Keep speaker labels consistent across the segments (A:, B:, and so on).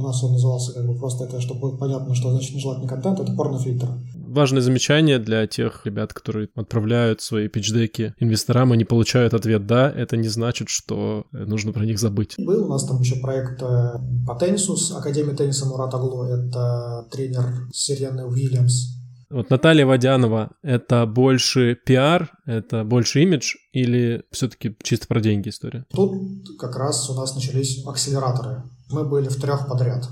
A: У нас он назывался как бы просто это, чтобы было понятно, что значит нежелательный контент, это порнофильтр.
B: Важное замечание для тех ребят, которые отправляют свои пичдеки инвесторам и не получают ответ «да», это не значит, что нужно про них забыть.
A: Был у нас там еще проект э, по теннису с Академией тенниса Мурат Аглу, это тренер Сирены Уильямс,
B: вот Наталья Водянова — это больше пиар, это больше имидж или все-таки чисто про деньги история?
A: Тут как раз у нас начались акселераторы. Мы были в трех подряд.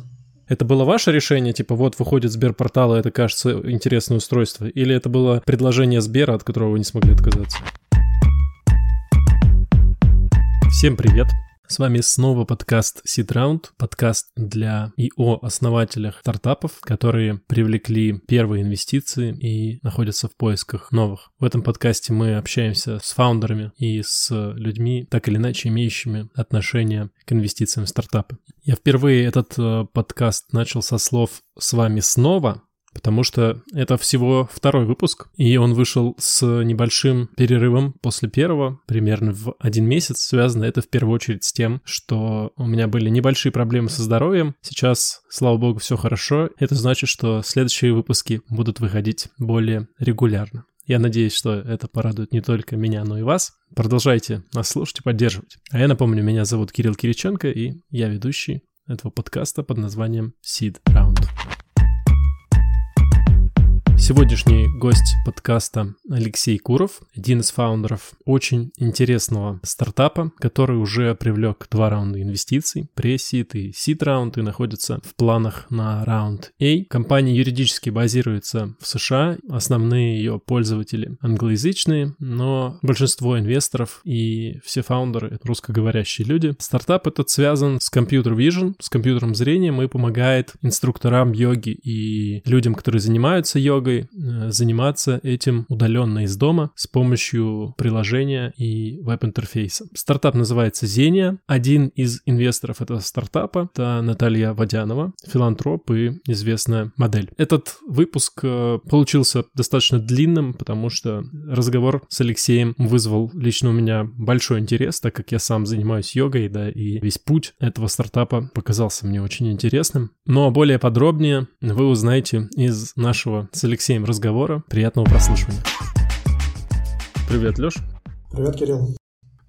B: Это было ваше решение, типа вот выходит Сберпортал, и это кажется интересное устройство? Или это было предложение Сбера, от которого вы не смогли отказаться? Всем привет! С вами снова подкаст Seed Round, подкаст для ИО основателях стартапов, которые привлекли первые инвестиции и находятся в поисках новых. В этом подкасте мы общаемся с фаундерами и с людьми, так или иначе имеющими отношение к инвестициям в стартапы. Я впервые этот э, подкаст начал со слов «с вами снова», потому что это всего второй выпуск, и он вышел с небольшим перерывом после первого, примерно в один месяц. Связано это в первую очередь с тем, что у меня были небольшие проблемы со здоровьем. Сейчас, слава богу, все хорошо. Это значит, что следующие выпуски будут выходить более регулярно. Я надеюсь, что это порадует не только меня, но и вас. Продолжайте нас слушать и поддерживать. А я напомню, меня зовут Кирилл Кириченко, и я ведущий этого подкаста под названием Seed Round. Сегодняшний гость подкаста Алексей Куров, один из фаундеров очень интересного стартапа, который уже привлек два раунда инвестиций, пресид и сид раунд и находится в планах на раунд A. Компания юридически базируется в США, основные ее пользователи англоязычные, но большинство инвесторов и все фаундеры — это русскоговорящие люди. Стартап этот связан с компьютер vision, с компьютером зрения и помогает инструкторам йоги и людям, которые занимаются йогой, Э, заниматься этим удаленно из дома с помощью приложения и веб-интерфейса. Стартап называется Zenia. Один из инвесторов этого стартапа — это Наталья Водянова, филантроп и известная модель. Этот выпуск э, получился достаточно длинным, потому что разговор с Алексеем вызвал лично у меня большой интерес, так как я сам занимаюсь йогой, да, и весь путь этого стартапа показался мне очень интересным. Но более подробнее вы узнаете из нашего с Алексеем Алексеем разговора. Приятного прослушивания. Привет, Леш.
A: Привет, Кирилл.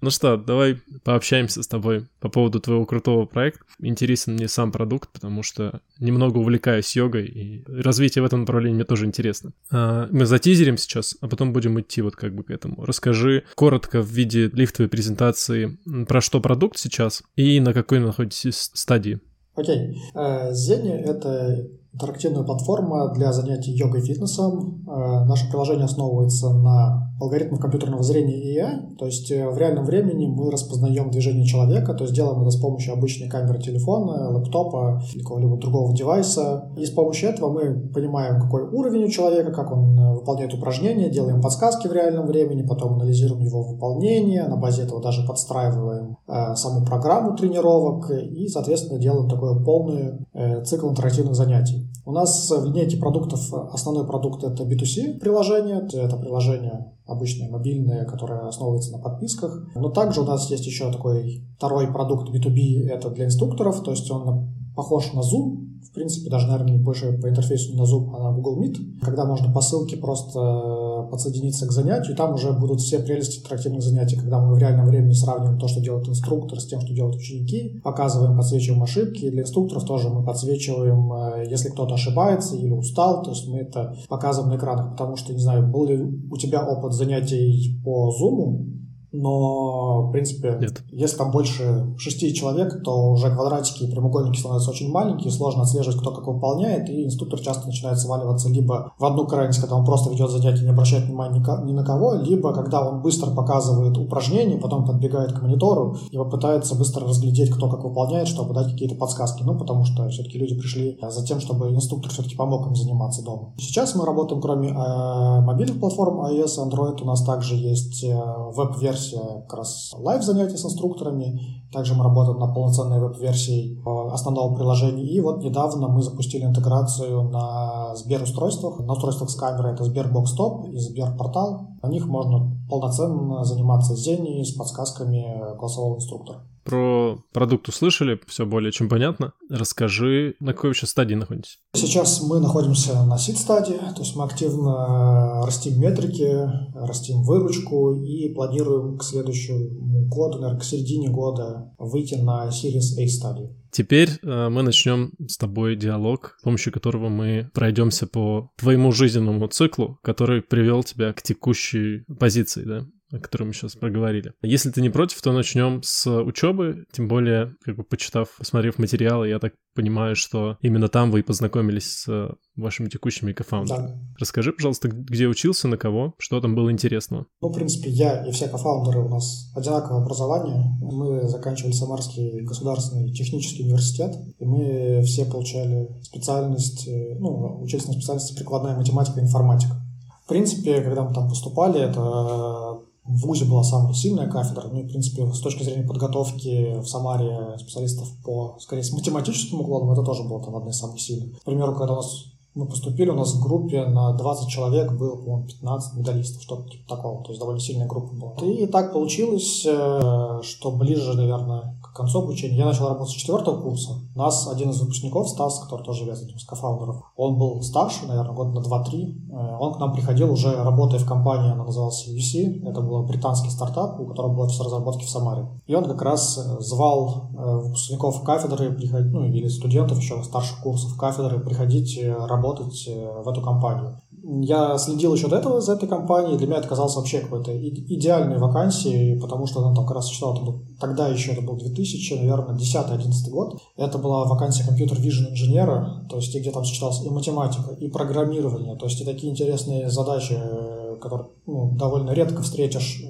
B: Ну что, давай пообщаемся с тобой по поводу твоего крутого проекта. Интересен мне сам продукт, потому что немного увлекаюсь йогой, и развитие в этом направлении мне тоже интересно. А, мы затизерим сейчас, а потом будем идти вот как бы к этому. Расскажи коротко в виде лифтовой презентации, про что продукт сейчас и на какой находитесь стадии.
A: Окей. Okay. Зеня — это интерактивная платформа для занятий йогой и фитнесом. Э, наше приложение основывается на алгоритмах компьютерного зрения и AI, то есть э, в реальном времени мы распознаем движение человека, то есть делаем это с помощью обычной камеры телефона, лэптопа какого-либо другого девайса. И с помощью этого мы понимаем, какой уровень у человека, как он э, выполняет упражнения, делаем подсказки в реальном времени, потом анализируем его выполнение, на базе этого даже подстраиваем саму программу тренировок и, соответственно, делаем такой полный цикл интерактивных занятий. У нас в линейке продуктов основной продукт это B2C приложение, это приложение обычное мобильное, которое основывается на подписках. Но также у нас есть еще такой второй продукт B2B, это для инструкторов, то есть он похож на Zoom, в принципе, даже, наверное, больше по интерфейсу на Zoom, а на Google Meet, когда можно по ссылке просто подсоединиться к занятию, там уже будут все прелести интерактивных занятий, когда мы в реальном времени сравниваем то, что делает инструктор, с тем, что делают ученики, показываем, подсвечиваем ошибки, для инструкторов тоже мы подсвечиваем, э, если кто-то ошибается или устал, то есть мы это показываем на экранах, потому что, не знаю, был ли у тебя опыт занятий по Zoom, но, в принципе, Нет. если там больше шести человек, то уже квадратики и прямоугольники становятся очень маленькие, сложно отслеживать, кто как выполняет, и инструктор часто начинает сваливаться либо в одну крайность, когда он просто ведет занятие, не обращает внимания ни на кого, либо когда он быстро показывает упражнение, потом подбегает к монитору и попытается быстро разглядеть, кто как выполняет, чтобы дать какие-то подсказки. Ну, потому что все-таки люди пришли за тем, чтобы инструктор все-таки помог им заниматься дома. Сейчас мы работаем, кроме э, мобильных платформ iOS Android, у нас также есть э, веб-версия версия как раз live занятий с инструкторами. Также мы работаем на полноценной веб-версии основного приложения. И вот недавно мы запустили интеграцию на Сбер-устройствах. На устройствах с камерой это Сбербокс Топ и Сберпортал. На них можно полноценно заниматься зенией с подсказками голосового инструктора.
B: Про продукт услышали, все более чем понятно. Расскажи, на какой вообще стадии находитесь?
A: Сейчас мы находимся на seed-стадии, то есть мы активно растим метрики, растим выручку и планируем к следующему году, наверное, к середине года выйти на Series A стадию.
B: Теперь э, мы начнем с тобой диалог, с помощью которого мы пройдемся по твоему жизненному циклу, который привел тебя к текущей позиции, да? О котором мы сейчас проговорили. Если ты не против, то начнем с учебы, тем более, как бы почитав, посмотрев материалы, я так понимаю, что именно там вы и познакомились с вашими текущими кофаундерами. Да. Расскажи, пожалуйста, где учился, на кого, что там было интересного?
A: Ну, в принципе, я и все кофаундеры у нас одинаковое образование. Мы заканчивали Самарский государственный технический университет, и мы все получали специальность, э, ну, учились на специальности прикладная математика и информатика. В принципе, когда мы там поступали, это в ВУЗе была самая сильная кафедра. Ну и, в принципе, с точки зрения подготовки в Самаре специалистов по, скорее, с математическим уклоном, это тоже было там одна из самых сильных. К примеру, когда у нас мы поступили, у нас в группе на 20 человек было, по-моему, 15 медалистов, что-то типа такого. То есть довольно сильная группа была. И так получилось, э, что ближе, наверное, к концу обучения я начал работать с четвертого курса. Нас один из выпускников, Стас, который тоже является одним из кофаундеров, он был старше, наверное, год на 2-3. Э, он к нам приходил уже работая в компании, она называлась UC. Это был британский стартап, у которого был офис разработки в Самаре. И он как раз э, звал выпускников кафедры, приходить, ну или студентов еще старших курсов кафедры приходить работать э, в эту компанию. Я следил еще до этого за этой компанией, для меня это казалось вообще какой-то идеальной вакансией, потому что она там как раз читала, тогда еще это был 2000, наверное, 10-11 год. Это была вакансия компьютер vision инженера, то есть где там сочеталась и математика, и программирование, то есть и такие интересные задачи, э, которые ну, довольно редко встретишь.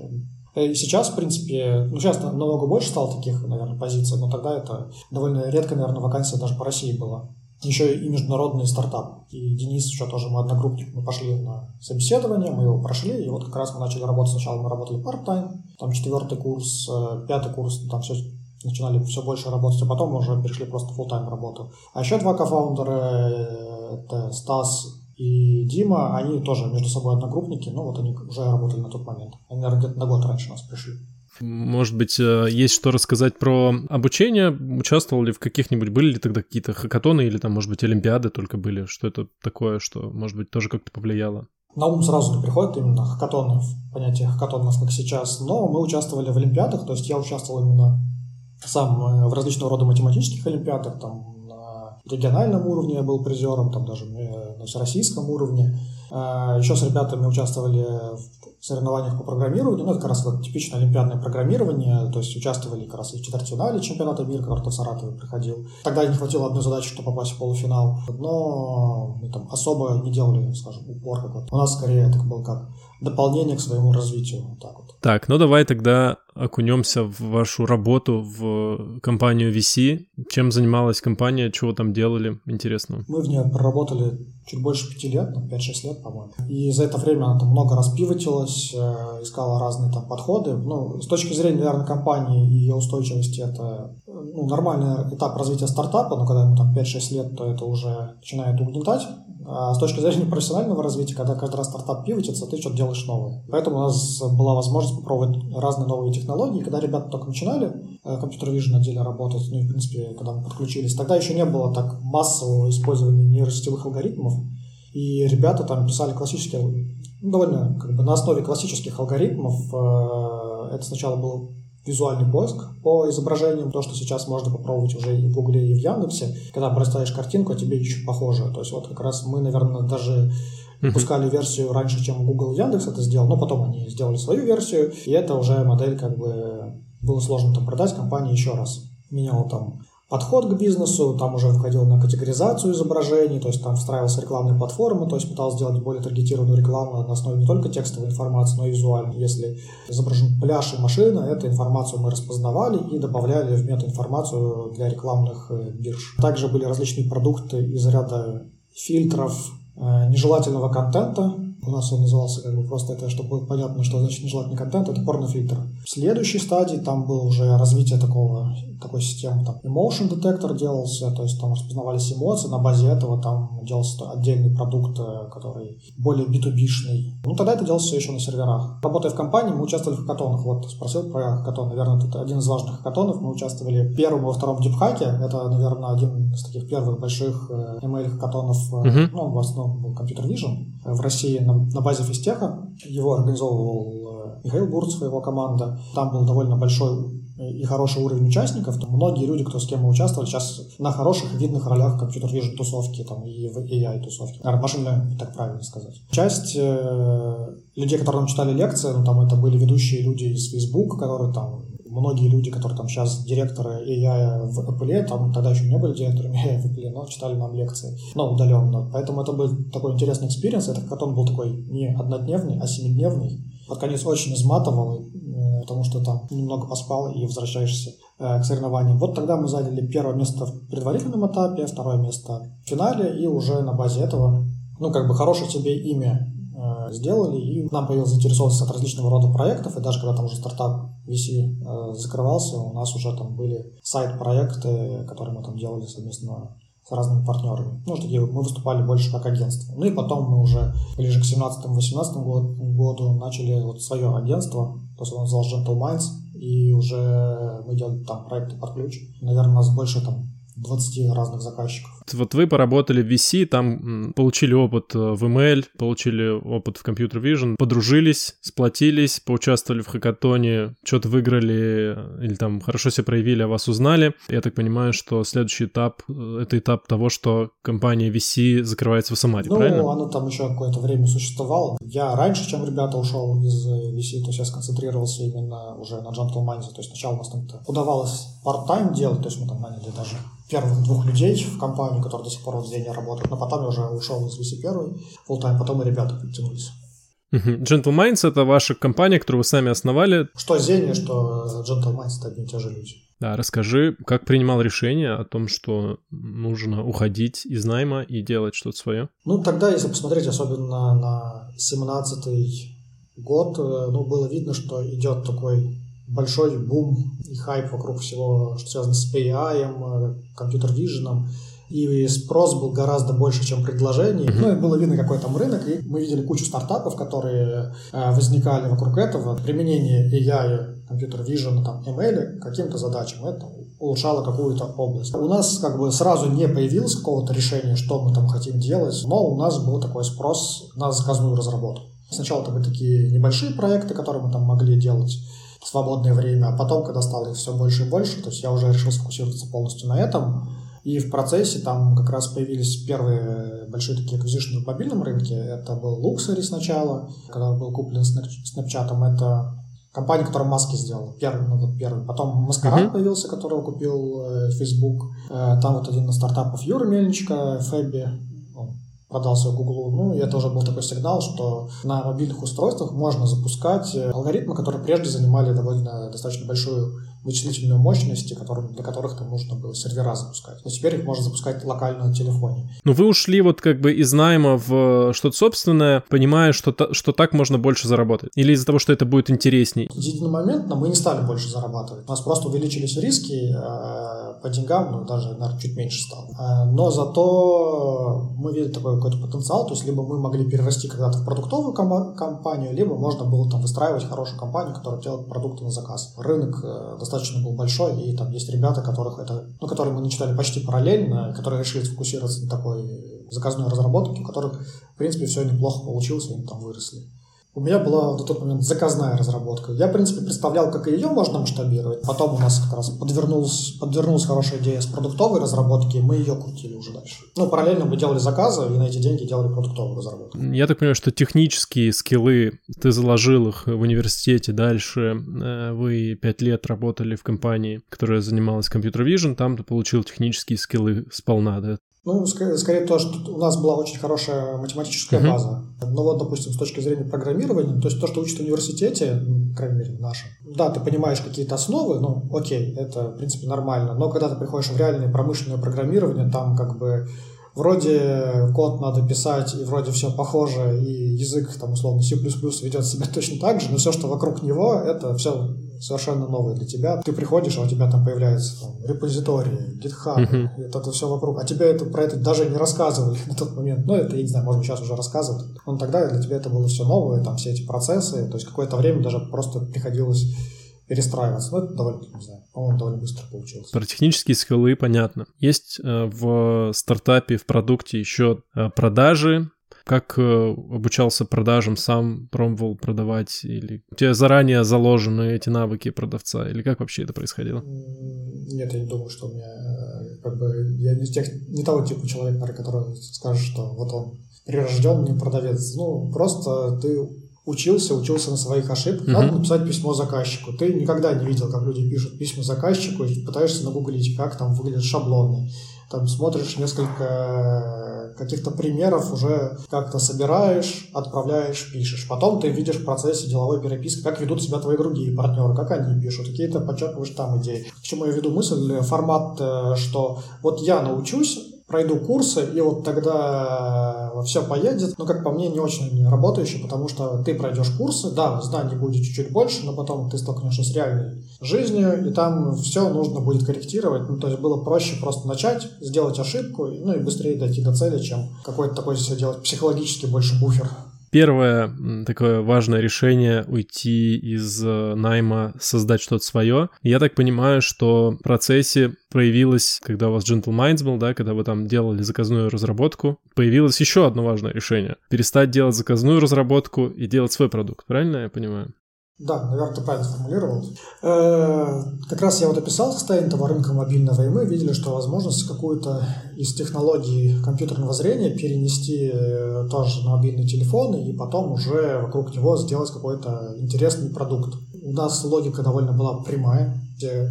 A: Э, и сейчас, в принципе, ну сейчас намного больше стало таких, наверное, позиций, но тогда это довольно редко, наверное, вакансия даже по России была еще и международный стартап. И Денис еще тоже, мы одногруппник, мы пошли на собеседование, мы его прошли, и вот как раз мы начали работать. Сначала мы работали part-time, там четвертый курс, э, пятый курс, там все начинали все больше работать, а потом уже перешли просто full тайм работу. А еще два кофаундера, э, это Стас и Дима, они тоже между собой одногруппники, но вот они уже работали на тот момент. Они, наверное, где-то на год раньше нас пришли.
B: Может быть, э, есть что рассказать про обучение? Участвовал ли в каких-нибудь, были ли тогда какие-то хакатоны или там, может быть, олимпиады только были? Что это такое, что, может быть, тоже как-то повлияло?
A: На ум сразу не приходит именно хакатонов, понятие хакатонов, как сейчас, но мы участвовали в олимпиадах, то есть я участвовал именно сам э, в различного рода математических олимпиадах, там на региональном уровне я был призером, там даже э, на всероссийском уровне. Еще с ребятами участвовали в соревнованиях по программированию. Ну, это как раз вот типичное олимпиадное программирование. То есть участвовали как раз и в четвертьфинале чемпионата мира, который в Саратове проходил. Тогда не хватило одной задачи, чтобы попасть в полуфинал. Но мы там особо не делали, скажем, упор какой-то. У нас скорее это было как дополнение к своему развитию. Вот так вот.
B: Так, ну давай тогда окунемся в вашу работу в компанию VC. Чем занималась компания, чего там делали, интересно?
A: Мы в ней проработали чуть больше пяти лет, там 5-6 лет, по-моему. И за это время она там много раз пивотилась, э, искала разные там подходы. Ну, с точки зрения, наверное, компании и ее устойчивости, это ну, нормальный этап развития стартапа, но когда ему там 5-6 лет, то это уже начинает угнетать. А с точки зрения профессионального развития, когда каждый раз стартап пивотится, ты что-то делаешь новое. Поэтому у нас была возможность попробовать разные новые технологии. Когда ребята только начинали э, компьютер Vision отделе работать, ну и, в принципе, когда мы подключились, тогда еще не было так массового использования нейросетевых алгоритмов. И ребята там писали классические, ну, довольно как бы на основе классических алгоритмов. Э, это сначала был визуальный поиск по изображениям, то, что сейчас можно попробовать уже и в Гугле, и в Яндексе, когда бросаешь картинку, а тебе ищут похожую. То есть вот как раз мы, наверное, даже выпускали версию раньше, чем Google и Яндекс это сделал, но потом они сделали свою версию, и это уже модель как бы было сложно там продать компании еще раз. Менял там подход к бизнесу, там уже входил на категоризацию изображений, то есть там встраивался рекламные платформы, то есть пытался сделать более таргетированную рекламу на основе не только текстовой информации, но и визуальной. Если изображен пляж и машина, эту информацию мы распознавали и добавляли в метаинформацию для рекламных э, бирж. Также были различные продукты из ряда фильтров э, нежелательного контента, У нас он назывался как бы просто это, чтобы было понятно, что значит нежелательный контент, это порнофильтр. В следующей стадии там было уже развитие такого, такой системы, там emotion детектор делался, то есть там распознавались эмоции, на базе этого там делался отдельный продукт, э, который более B2B-шный. Ну, тогда это делалось все еще на серверах. Работая в компании, мы участвовали в хакатонах. Вот, спросил про хакатон. Наверное, это один из важных хакатонов. Мы участвовали в первом и во втором дипхаке. Это, наверное, один из таких первых больших ML-хакатонов. Uh-huh. Ну, он в основном был компьютер Vision в России на, на базе физтеха. Его организовывал э, Михаил Бурцев его команда. Там был довольно большой и хороший уровень участников, то многие люди, кто с кем мы участвовали, сейчас на хороших видных ролях computer vision тусовки там, и в AI тусовки. Наверное, машинно так правильно сказать. Часть э, людей, которые нам читали лекции, ну, там это были ведущие люди из Facebook, которые там многие люди, которые там сейчас директоры AI в Apple, там тогда еще не были директорами AI в Apple, но читали нам лекции, но удаленно. Поэтому это был такой интересный experience. Этот хакатон был такой не однодневный, а семидневный. Под конец очень изматывал, э, потому что там немного поспал и возвращаешься э, к соревнованиям. Вот тогда мы заняли первое место в предварительном этапе, второе место в финале, и уже на базе этого, ну, как бы хорошее себе имя сделали, и нам появилась заинтересованность от различного рода проектов, и даже когда там уже стартап VC э, закрывался, у нас уже там были сайт-проекты, которые мы там делали совместно с разными партнерами. Ну, такие мы выступали больше как агентство. Ну и потом мы уже ближе к 17-18 году начали вот свое агентство, то есть он назывался Gentle Minds, и уже мы делали там проекты под ключ. Наверное, у нас больше там 20 разных заказчиков.
B: Вот вы поработали в VC, там получили опыт э, в ML, получили опыт в Computer Vision, подружились, сплотились, поучаствовали в хакатоне, что-то выиграли э, или там хорошо себя проявили, а вас узнали. Я так понимаю, что следующий этап э, — это этап того, что компания VC закрывается в Самаре,
A: ну,
B: правильно?
A: Ну, оно там еще какое-то время существовало. Я раньше, чем ребята, ушел из VC, то есть я сконцентрировался именно уже на Gentle Minds. То есть сначала у нас там удавалось part-time делать, то есть мы там наняли даже первых двух людей в компанию, которые до сих пор в Зене работают, но потом я уже ушел из VC первый full time, потом и ребята подтянулись.
B: Gentle Minds — это ваша компания, которую вы сами основали.
A: Что Зене, что Gentle Minds — это одни и те же люди.
B: Да, расскажи, как принимал решение о том, что нужно уходить из найма и делать что-то свое?
A: Ну, тогда, если посмотреть, особенно на 17-й год, э, ну, было видно, что идет такой большой бум и хайп вокруг всего, что связано с AI, компьютер-виженом, и спрос был гораздо больше, чем предложений. Mm-hmm. Ну, и было видно, какой там рынок, и мы видели кучу стартапов, которые э, возникали вокруг этого. Применение AI, компьютер-вижена, там, ML каким-то задачам, это улучшало какую-то область. У нас как бы сразу не появилось какого-то решения, что мы там хотим делать, но у нас был такой спрос на заказную разработку. Сначала это были такие небольшие проекты, которые мы там могли делать свободное время, а потом, когда стало их все больше и больше, то есть я уже решил сфокусироваться полностью на этом, и в процессе там как раз появились первые большие такие acquisition в мобильном рынке. Это был Luxury сначала, когда был куплен Snapchat. Это компания, которую Маски сделал. Первый, ну вот первый. Потом Маскарад uh-huh. появился, которого купил э, Facebook. Э, там вот один из стартапов Юра Мельничка, Фэбби, продался Google. Ну, и это уже был такой сигнал, что на мобильных устройствах можно запускать э, алгоритмы, которые прежде занимали довольно достаточно большую вычислительную мощность, которым, для которых там нужно было сервера запускать. Но теперь их можно запускать локально на телефоне.
B: Ну, вы ушли вот как бы из найма в что-то собственное, понимая, что, та, что так можно больше заработать? Или из-за того, что это будет интересней?
A: Единомоментно мы не стали больше зарабатывать. У нас просто увеличились риски э, по деньгам, ну, даже, наверное, чуть меньше стало. Э, но зато мы видели такой какой-то потенциал, то есть либо мы могли перерасти когда-то в продуктовую ком- компанию, либо можно было там выстраивать хорошую компанию, которая делает продукты на заказ. Рынок э, достаточно был большой, и там есть ребята, которых это, ну, которые мы начитали почти параллельно, которые решили сфокусироваться на такой заказной разработке, у которых, в принципе, все неплохо получилось, и они там выросли. У меня была на тот момент заказная разработка. Я, в принципе, представлял, как ее можно масштабировать. Потом у нас как раз подвернулась, подвернулась хорошая идея с продуктовой разработки, и мы ее крутили уже дальше. Ну, параллельно мы делали заказы, и на эти деньги делали продуктовую разработку.
B: Я так понимаю, что технические скиллы, ты заложил их в университете дальше. Э, вы пять лет работали в компании, которая занималась компьютер vision, там ты получил технические скиллы сполна, да?
A: Ну, скорее, то, что у нас была очень хорошая математическая uh-huh. база. Но вот, допустим, с точки зрения программирования, то есть то, что учат в университете, ну, крайней мере, наше, да, ты понимаешь какие-то основы, ну, окей, это, в принципе, нормально. Но когда ты приходишь в реальное промышленное программирование, там как бы вроде код надо писать, и вроде все похоже, и язык, там, условно, C++ ведет себя точно так же, но все, что вокруг него, это все совершенно новое для тебя. Ты приходишь, а у тебя там появляются там, репозитории, GitHub, uh-huh. и это, это все вокруг. А тебе это, про это даже не рассказывали на тот момент. Ну, это, я не знаю, может быть, сейчас уже рассказывают. Но тогда для тебя это было все новое, там все эти процессы. То есть какое-то время даже просто приходилось перестраиваться. Ну, это довольно, не знаю, по-моему, довольно быстро получилось.
B: Про технические скиллы понятно. Есть э, в стартапе, в продукте еще э, продажи, как э, обучался продажам, сам пробовал продавать? Или у тебя заранее заложены эти навыки продавца? Или как вообще это происходило?
A: Нет, я не думаю, что у меня как бы... Я не, тех, не того типа человека, который скажет, что вот он прирожденный продавец. Ну, просто ты учился, учился на своих ошибках. Uh-huh. Надо написать письмо заказчику. Ты никогда не видел, как люди пишут письма заказчику и пытаешься нагуглить, как там выглядят шаблоны. Там смотришь несколько каких-то примеров, уже как-то собираешь, отправляешь, пишешь. Потом ты видишь в процессе деловой переписки, как ведут себя твои другие партнеры, как они пишут, какие-то подчеркиваешь там идеи. К чему я веду мысль, формат, э, что вот я научусь, пройду курсы, и вот тогда все поедет. Но, как по мне, не очень работающий, потому что ты пройдешь курсы, да, знаний будет чуть-чуть больше, но потом ты столкнешься с реальной жизнью, и там все нужно будет корректировать. Ну, то есть было проще просто начать, сделать ошибку, ну и быстрее дойти до цели, чем какой-то такой себе делать психологически больше буфер.
B: Первое такое важное решение уйти из э, найма, создать что-то свое. Я так понимаю, что в процессе проявилось, когда у вас Gentle Minds был, да, когда вы там делали заказную разработку, появилось еще одно важное решение. Перестать делать заказную разработку и делать свой продукт. Правильно я понимаю?
A: Да, наверное, ты правильно сформулировал. Э, как раз я вот описал состояние этого рынка мобильного, и мы видели, что возможность какую-то из технологий компьютерного зрения перенести э, тоже на мобильные телефоны и потом уже вокруг него сделать какой-то интересный продукт. У нас логика довольно была прямая.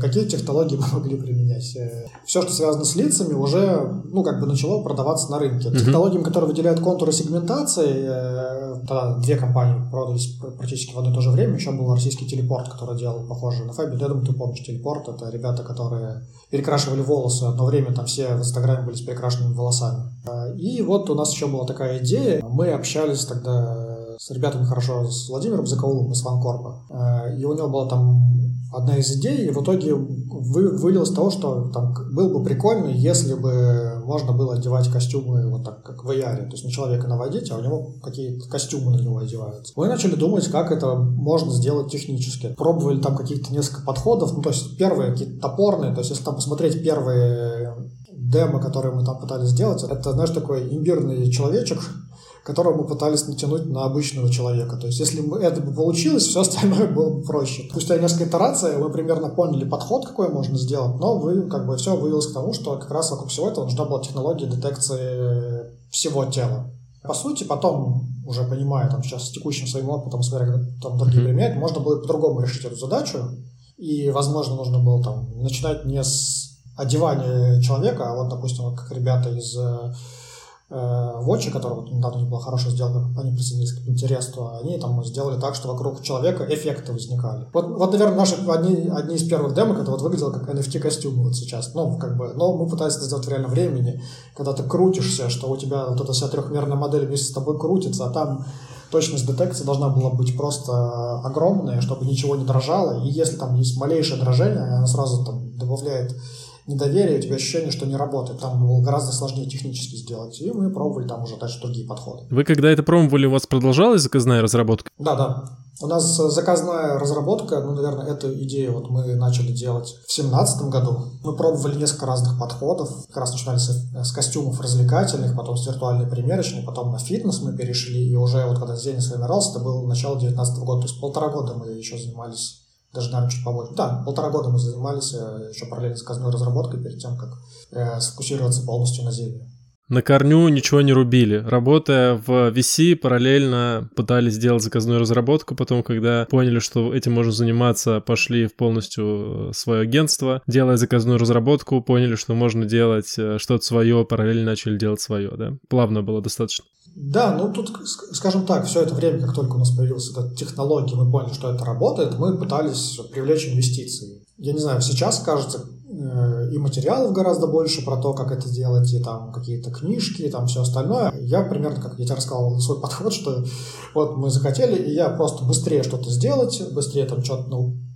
A: Какие технологии мы могли применять? Э, Все, что связано с лицами, уже ну, как бы начало продаваться на рынке. Технологиями, которые выделяют контуры сегментации, тогда две компании продались практически в одно и то же время. Еще был российский телепорт, который делал похоже на Фэби. Я думаю, ты помнишь телепорт. Это ребята, которые перекрашивали волосы. Одно время там все в Инстаграме были с перекрашенными волосами. И вот у нас еще была такая идея. Мы общались тогда с ребятами хорошо, с Владимиром Закауловым из Фанкорпа. И у него была там одна из идей, и в итоге вы, вылилось того, что там было бы прикольно, если бы можно было одевать костюмы вот так, как в AR, то есть на человека наводить, а у него какие-то костюмы на него одеваются. Мы начали думать, как это можно сделать технически. Пробовали там какие-то несколько подходов, ну, то есть первые какие-то топорные, то есть если там посмотреть первые демо, которые мы там пытались сделать, это, знаешь, такой имбирный человечек, которого мы пытались натянуть на обычного человека. То есть, если бы это бы получилось, все остальное было бы проще. Спустя несколько итераций мы примерно поняли подход, какой можно сделать, но вы, как бы, все вывелось к тому, что как раз вокруг всего этого нужна была технология детекции всего тела. По сути, потом, уже понимая, там, сейчас с текущим своим опытом, смотря там другие примеры, можно было по-другому решить эту задачу, и, возможно, нужно было там начинать не с одевания человека, а вот, допустим, вот как ребята из Watch, который вот недавно была хорошая сделка, они присоединились к интересу, они там сделали так, что вокруг человека эффекты возникали. Вот, вот наверное, наши одни, одни из первых демок, это вот выглядело как NFT-костюмы вот сейчас. Ну, как бы, но мы пытались это сделать в реальном времени, когда ты крутишься, что у тебя вот эта вся трехмерная модель вместе с тобой крутится, а там точность детекции должна была быть просто огромная, чтобы ничего не дрожало, и если там есть малейшее дрожение, она сразу там добавляет недоверие, у тебя ощущение, что не работает. Там было гораздо сложнее технически сделать. И мы пробовали там уже дальше другие подходы.
B: Вы когда это пробовали, у вас продолжалась заказная разработка?
A: Да, да. У нас заказная разработка, ну, наверное, эту идею вот мы начали делать в 2017 году. Мы пробовали несколько разных подходов. Как раз начинали с, с костюмов развлекательных, потом с виртуальной примерочной, потом на фитнес мы перешли. И уже вот когда день сформировался, это было начало 2019 года. То есть полтора года мы еще занимались даже, наверное, чуть побольше. Да, полтора года мы занимались э, еще параллельно с заказной разработкой перед тем, как э, сфокусироваться полностью на зеле.
B: На корню ничего не рубили. Работая в VC, параллельно пытались сделать заказную разработку. Потом, когда поняли, что этим можно заниматься, пошли в полностью свое агентство. Делая заказную разработку, поняли, что можно делать э, что-то свое, параллельно начали делать свое, да? Плавно было достаточно.
A: Да, ну тут, скажем так, все это время, как только у нас появилась эта технология, мы поняли, что это работает, мы пытались привлечь инвестиции. Я не знаю, сейчас кажется, э, и материалов гораздо больше про то, как это делать, и там какие-то книжки, и там все остальное. Я примерно, как я тебе рассказал, свой подход, что вот мы захотели, и я просто быстрее что-то сделать, быстрее там что-то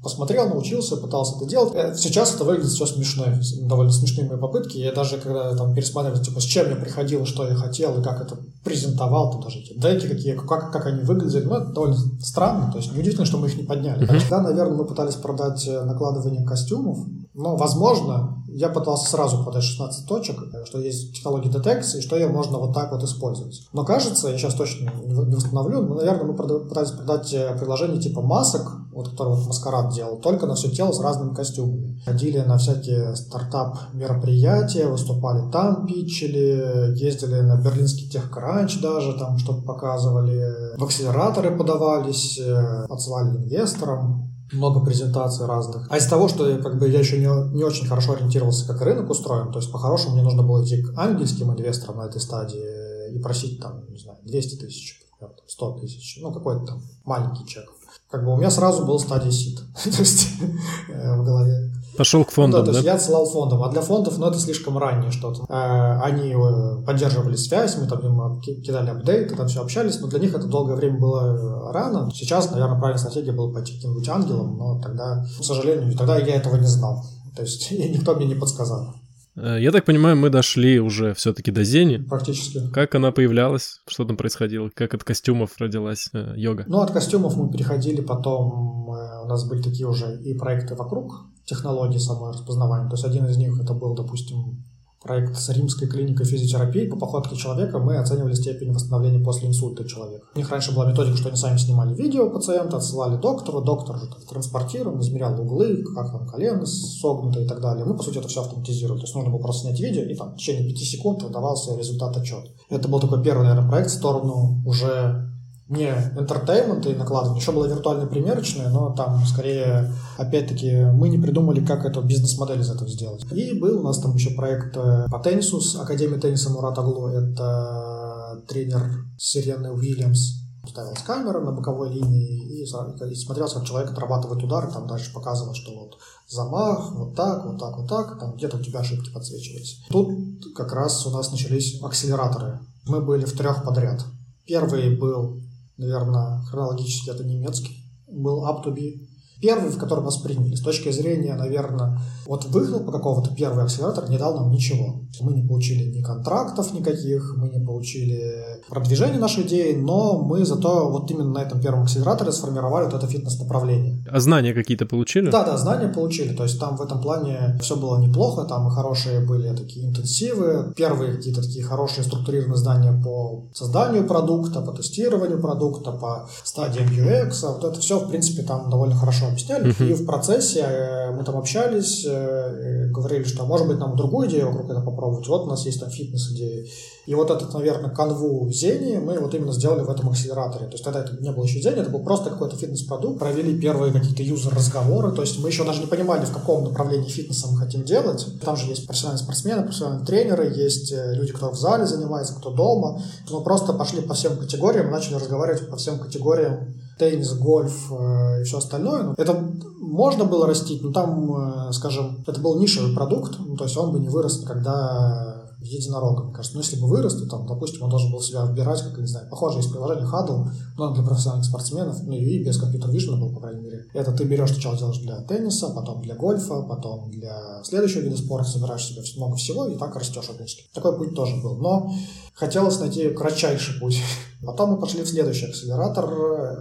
A: посмотрел, научился, пытался это делать. Э, сейчас это выглядит все смешно, довольно смешные мои попытки. Я даже когда там пересматривал, типа, с чем я приходил, что я хотел, и как это презентовал, там даже эти деки какие, как, как они выглядели, ну, это довольно странно, то есть неудивительно, что мы их не подняли. Uh-huh. Тогда, наверное, мы пытались продать э, накладывание костюмов, но, возможно, я пытался сразу подать 16 точек, что есть технология детекции, что ее можно вот так вот использовать. Но кажется, я сейчас точно не восстановлю, но, наверное, мы пытались продать э, приложение типа масок, вот который вот Маскарад делал, только на все тело с разными костюмами. Ходили на всякие стартап-мероприятия, выступали там, питчили, ездили на берлинский техкранч даже, там что-то показывали, в акселераторы подавались, э, отсылали инвесторам много презентаций разных. А из того, что как бы, я еще не, не очень хорошо ориентировался, как рынок устроен, то есть по-хорошему мне нужно было идти к ангельским инвесторам на этой стадии и просить там, не знаю, 200 тысяч, 100 тысяч, ну какой-то там маленький чек. Как бы у меня сразу был стадия сид, то есть э, в голове.
B: Пошел к фондам,
A: ну, да? То есть я отсылал фондам, а для фондов, ну, это слишком раннее что-то. Э, они э, поддерживали связь, мы там им кидали апдейты, там все общались, но для них это долгое время было рано. Сейчас, наверное, правильная стратегия была пойти к каким-нибудь ангелам, но тогда, к сожалению, тогда я этого не знал. То есть никто мне не подсказал.
B: Э, я так понимаю, мы дошли уже все-таки до Зени.
A: Практически.
B: Как она появлялась? Что там происходило? Как от костюмов родилась э, йога?
A: Ну, от костюмов мы переходили потом, э, у нас были такие уже и проекты вокруг технологии самой распознавания. То есть один из них это был, допустим, проект с римской клиникой физиотерапии по походке человека мы оценивали степень восстановления после инсульта человека. У них раньше была методика, что они сами снимали видео пациента, отсылали доктору, доктор же транспортировал, измерял углы, как там колено согнуто и так далее. Мы, по сути, это все автоматизировали. То есть нужно было просто снять видео, и там в течение 5 секунд выдавался результат отчета. Это был такой первый, наверное, проект в сторону уже не entertainment и накладывание. Еще была виртуальная примерочная, но там скорее, опять-таки, мы не придумали, как эту бизнес-модель из этого сделать. И был у нас там еще проект э, по теннису с Академией тенниса Мурат Аглу. Это тренер Сирены Уильямс. Ставилась камера на боковой линии и, и смотрел, как человек отрабатывает удары, там дальше показывал, что вот замах, вот так, вот так, вот так, там где-то у тебя ошибки подсвечивались. Тут как раз у нас начались акселераторы. Мы были в трех подряд. Первый был наверное, хронологически это немецкий, был up to be первый, в который нас приняли. С точки зрения, наверное, вот выхлопа какого-то первый акселератор не дал нам ничего. Мы не получили ни контрактов никаких, мы не получили продвижения нашей идеи, но мы зато вот именно на этом первом акселераторе сформировали вот это фитнес-направление.
B: А знания какие-то получили?
A: Да, да, знания получили. То есть там в этом плане все было неплохо, там и хорошие были такие интенсивы, первые какие-то такие хорошие структурированные знания по созданию продукта, по тестированию продукта, по стадиям UX. Вот это все, в принципе, там довольно хорошо объясняли. Uh-huh. И в процессе э, мы там общались, э, говорили, что может быть нам другую идею вокруг этого попробовать. Вот у нас есть там фитнес-идеи. И вот этот, наверное, канву Зени мы вот именно сделали в этом акселераторе. То есть тогда это не было еще Зени, это был просто какой-то фитнес-продукт. Провели первые какие-то юзер-разговоры. То есть мы еще даже не понимали, в каком направлении фитнеса мы хотим делать. Там же есть профессиональные спортсмены, профессиональные тренерры, есть э, люди, кто в зале занимается, кто дома. Мы просто пошли по всем категориям, начали разговаривать по всем категориям теннис, гольф э, и все остальное. Это можно было растить, но там, э, скажем, это был нишевый продукт, ну, то есть он бы не вырос никогда единорога, мне кажется. Но если бы вырос, то, там, допустим, он должен был себя выбирать, как, не знаю, похоже, есть приложение Huddle, но для профессиональных спортсменов, ну и без компьютер Vision был, по крайней мере. Это ты берешь сначала делаешь для тенниса, потом для гольфа, потом для следующего вида спорта, собираешь себе много всего и так растешь органически. Такой путь тоже был. Но хотелось найти кратчайший путь. Потом мы пошли в следующий акселератор.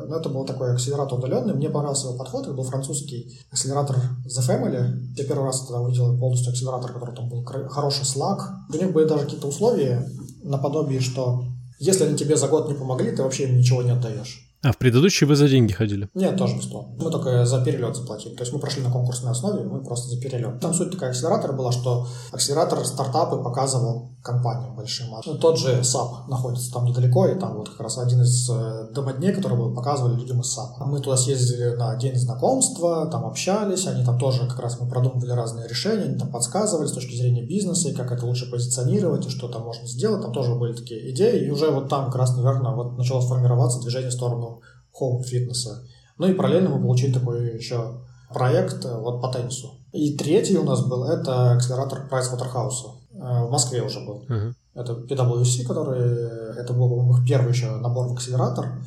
A: Ну, это был такой акселератор удаленный. Мне понравился его подход. Это был французский акселератор The Family. Я первый раз тогда увидел полностью акселератор, который там был хороший Slack. У них были даже какие-то условия наподобие, что если они тебе за год не помогли, ты вообще им ничего не отдаешь.
B: А в предыдущий вы за деньги ходили?
A: Нет, тоже бесплатно. Мы только за перелет заплатили. То есть мы прошли на конкурсной основе, мы просто за перелет. Там суть такая акселератора была, что акселератор стартапы показывал компаниям большим. Ну, тот же SAP находится там недалеко, и там вот как раз один из э, домодней, который был, показывали людям из SAP. Мы туда съездили на день знакомства, там общались, они там тоже как раз мы продумывали разные решения, они там подсказывали с точки зрения бизнеса, и как это лучше позиционировать, и что там можно сделать. Там тоже были такие идеи, и уже вот там как раз, наверное, вот начало формироваться движение в сторону home-фитнеса. Ну и параллельно мы получили такой еще проект э, вот по теннису. И третий у нас был, это акселератор Pricewaterhouse. В Москве уже был. Uh-huh. Это PwC, который, это был их первый еще набор в акселератор.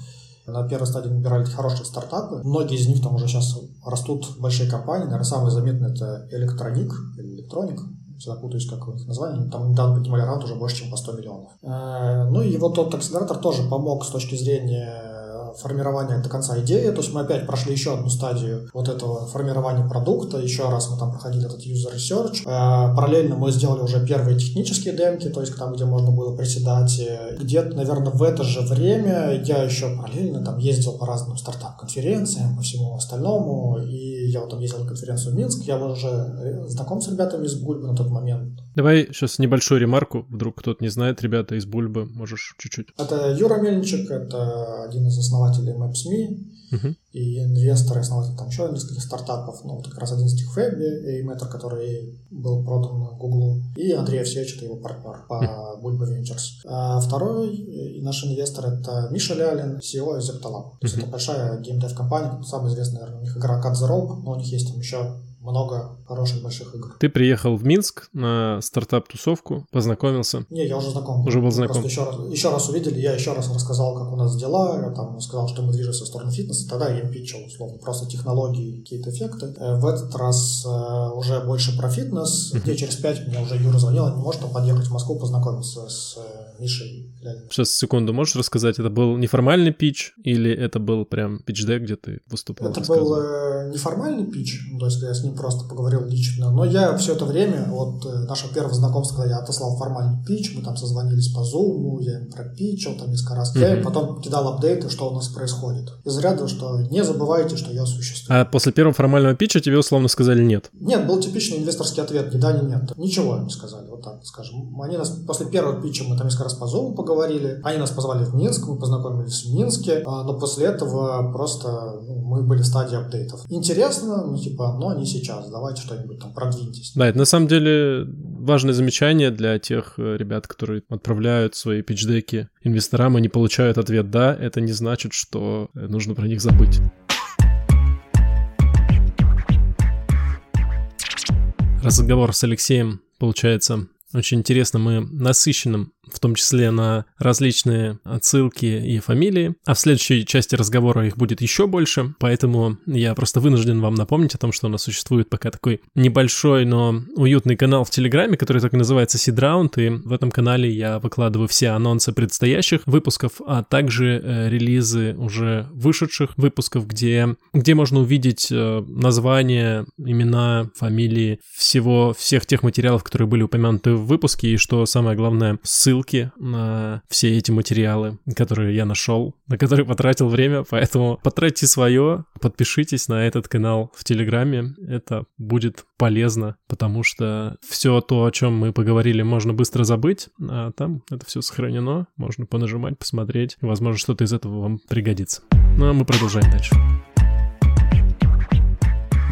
A: На первой стадии набирали хорошие стартапы. Многие из них там уже сейчас растут большие компании. Наверное, самый заметный это Electronic, или Electronic, всегда путаюсь, как у них название, там недавно поднимали раунд уже больше, чем по 100 миллионов. Э, ну и вот тот акселератор тоже помог с точки зрения формирования до конца идеи, то есть мы опять прошли еще одну стадию вот этого формирования продукта, еще раз мы там проходили этот user research, э, параллельно мы сделали уже первые технические демки, то есть там, где можно было приседать, где-то, наверное, в это же время я еще параллельно там ездил по разным стартап-конференциям, по всему остальному, и я вот там ездил на конференцию в Минск, я уже знаком с ребятами из Бульбы на тот момент.
B: Давай сейчас небольшую ремарку, вдруг кто-то не знает, ребята из Бульбы, можешь чуть-чуть.
A: Это Юра Мельничек, это один из основателей основателей Maps.me uh-huh. и инвесторы, основатели там еще нескольких стартапов, ну, вот как раз один из них Фэбби, Эйметр, который был продан Google, и Андрей Овсеевич, это его партнер по uh-huh. Bulba Ventures. А второй наш инвестор это Миша Лялин, CEO из Zeptalab. То есть uh-huh. это большая геймдев-компания, самая известная, наверное, у них игра Cut the Rope, но у них есть там еще много хороших больших игр.
B: Ты приехал в Минск на стартап-тусовку, познакомился?
A: Не, я уже знаком.
B: Уже был знаком.
A: Просто еще раз, еще раз увидели, я еще раз рассказал, как у нас дела, я там сказал, что мы движемся в сторону фитнеса, тогда я им питчил, условно, просто технологии, какие-то эффекты. Э, в этот раз э, уже больше про фитнес, где через пять мне уже Юра звонил, не может там подъехать в Москву познакомиться с э, Мишей
B: Сейчас, секунду, можешь рассказать, это был неформальный пич или это был прям пич-дек, где ты выступал?
A: Это был неформальный пич, то есть я с ним просто поговорил лично, но я все это время, вот э, наше первое знакомство, когда я отослал формальный пич, мы там созвонились по Zoom, я им пропичил там несколько раз, mm-hmm. я им потом кидал апдейты, что у нас происходит. Из ряда, что не забывайте, что я существую.
B: А после первого формального питча тебе условно сказали нет?
A: Нет, был типичный инвесторский ответ, ни да, ни нет. Ничего не сказали, так скажем. Они нас после первого питча мы там несколько раз по Zoom поговорили, поговорили. Они нас позвали в Минск, мы познакомились в Минске, а, но после этого просто ну, мы были в стадии апдейтов. Интересно, ну типа, но не сейчас, давайте что-нибудь там продвиньтесь.
B: Да, это на самом деле важное замечание для тех э, ребят, которые отправляют свои пичдеки инвесторам и не получают ответ «да», это не значит, что э, нужно про них забыть. Разговор с Алексеем, получается, очень интересно, мы насыщенным в том числе на различные отсылки и фамилии. А в следующей части разговора их будет еще больше, поэтому я просто вынужден вам напомнить о том, что у нас существует пока такой небольшой, но уютный канал в Телеграме, который так и называется Seed и в этом канале я выкладываю все анонсы предстоящих выпусков, а также э, релизы уже вышедших выпусков, где, где можно увидеть э, названия, имена, фамилии всего, всех тех материалов, которые были упомянуты в выпуске, и что самое главное, ссылки ссылки на все эти материалы, которые я нашел, на которые потратил время, поэтому потратьте свое, подпишитесь на этот канал в Телеграме, это будет полезно, потому что все то, о чем мы поговорили, можно быстро забыть, а там это все сохранено, можно понажимать, посмотреть, и, возможно, что-то из этого вам пригодится. Ну а мы продолжаем дальше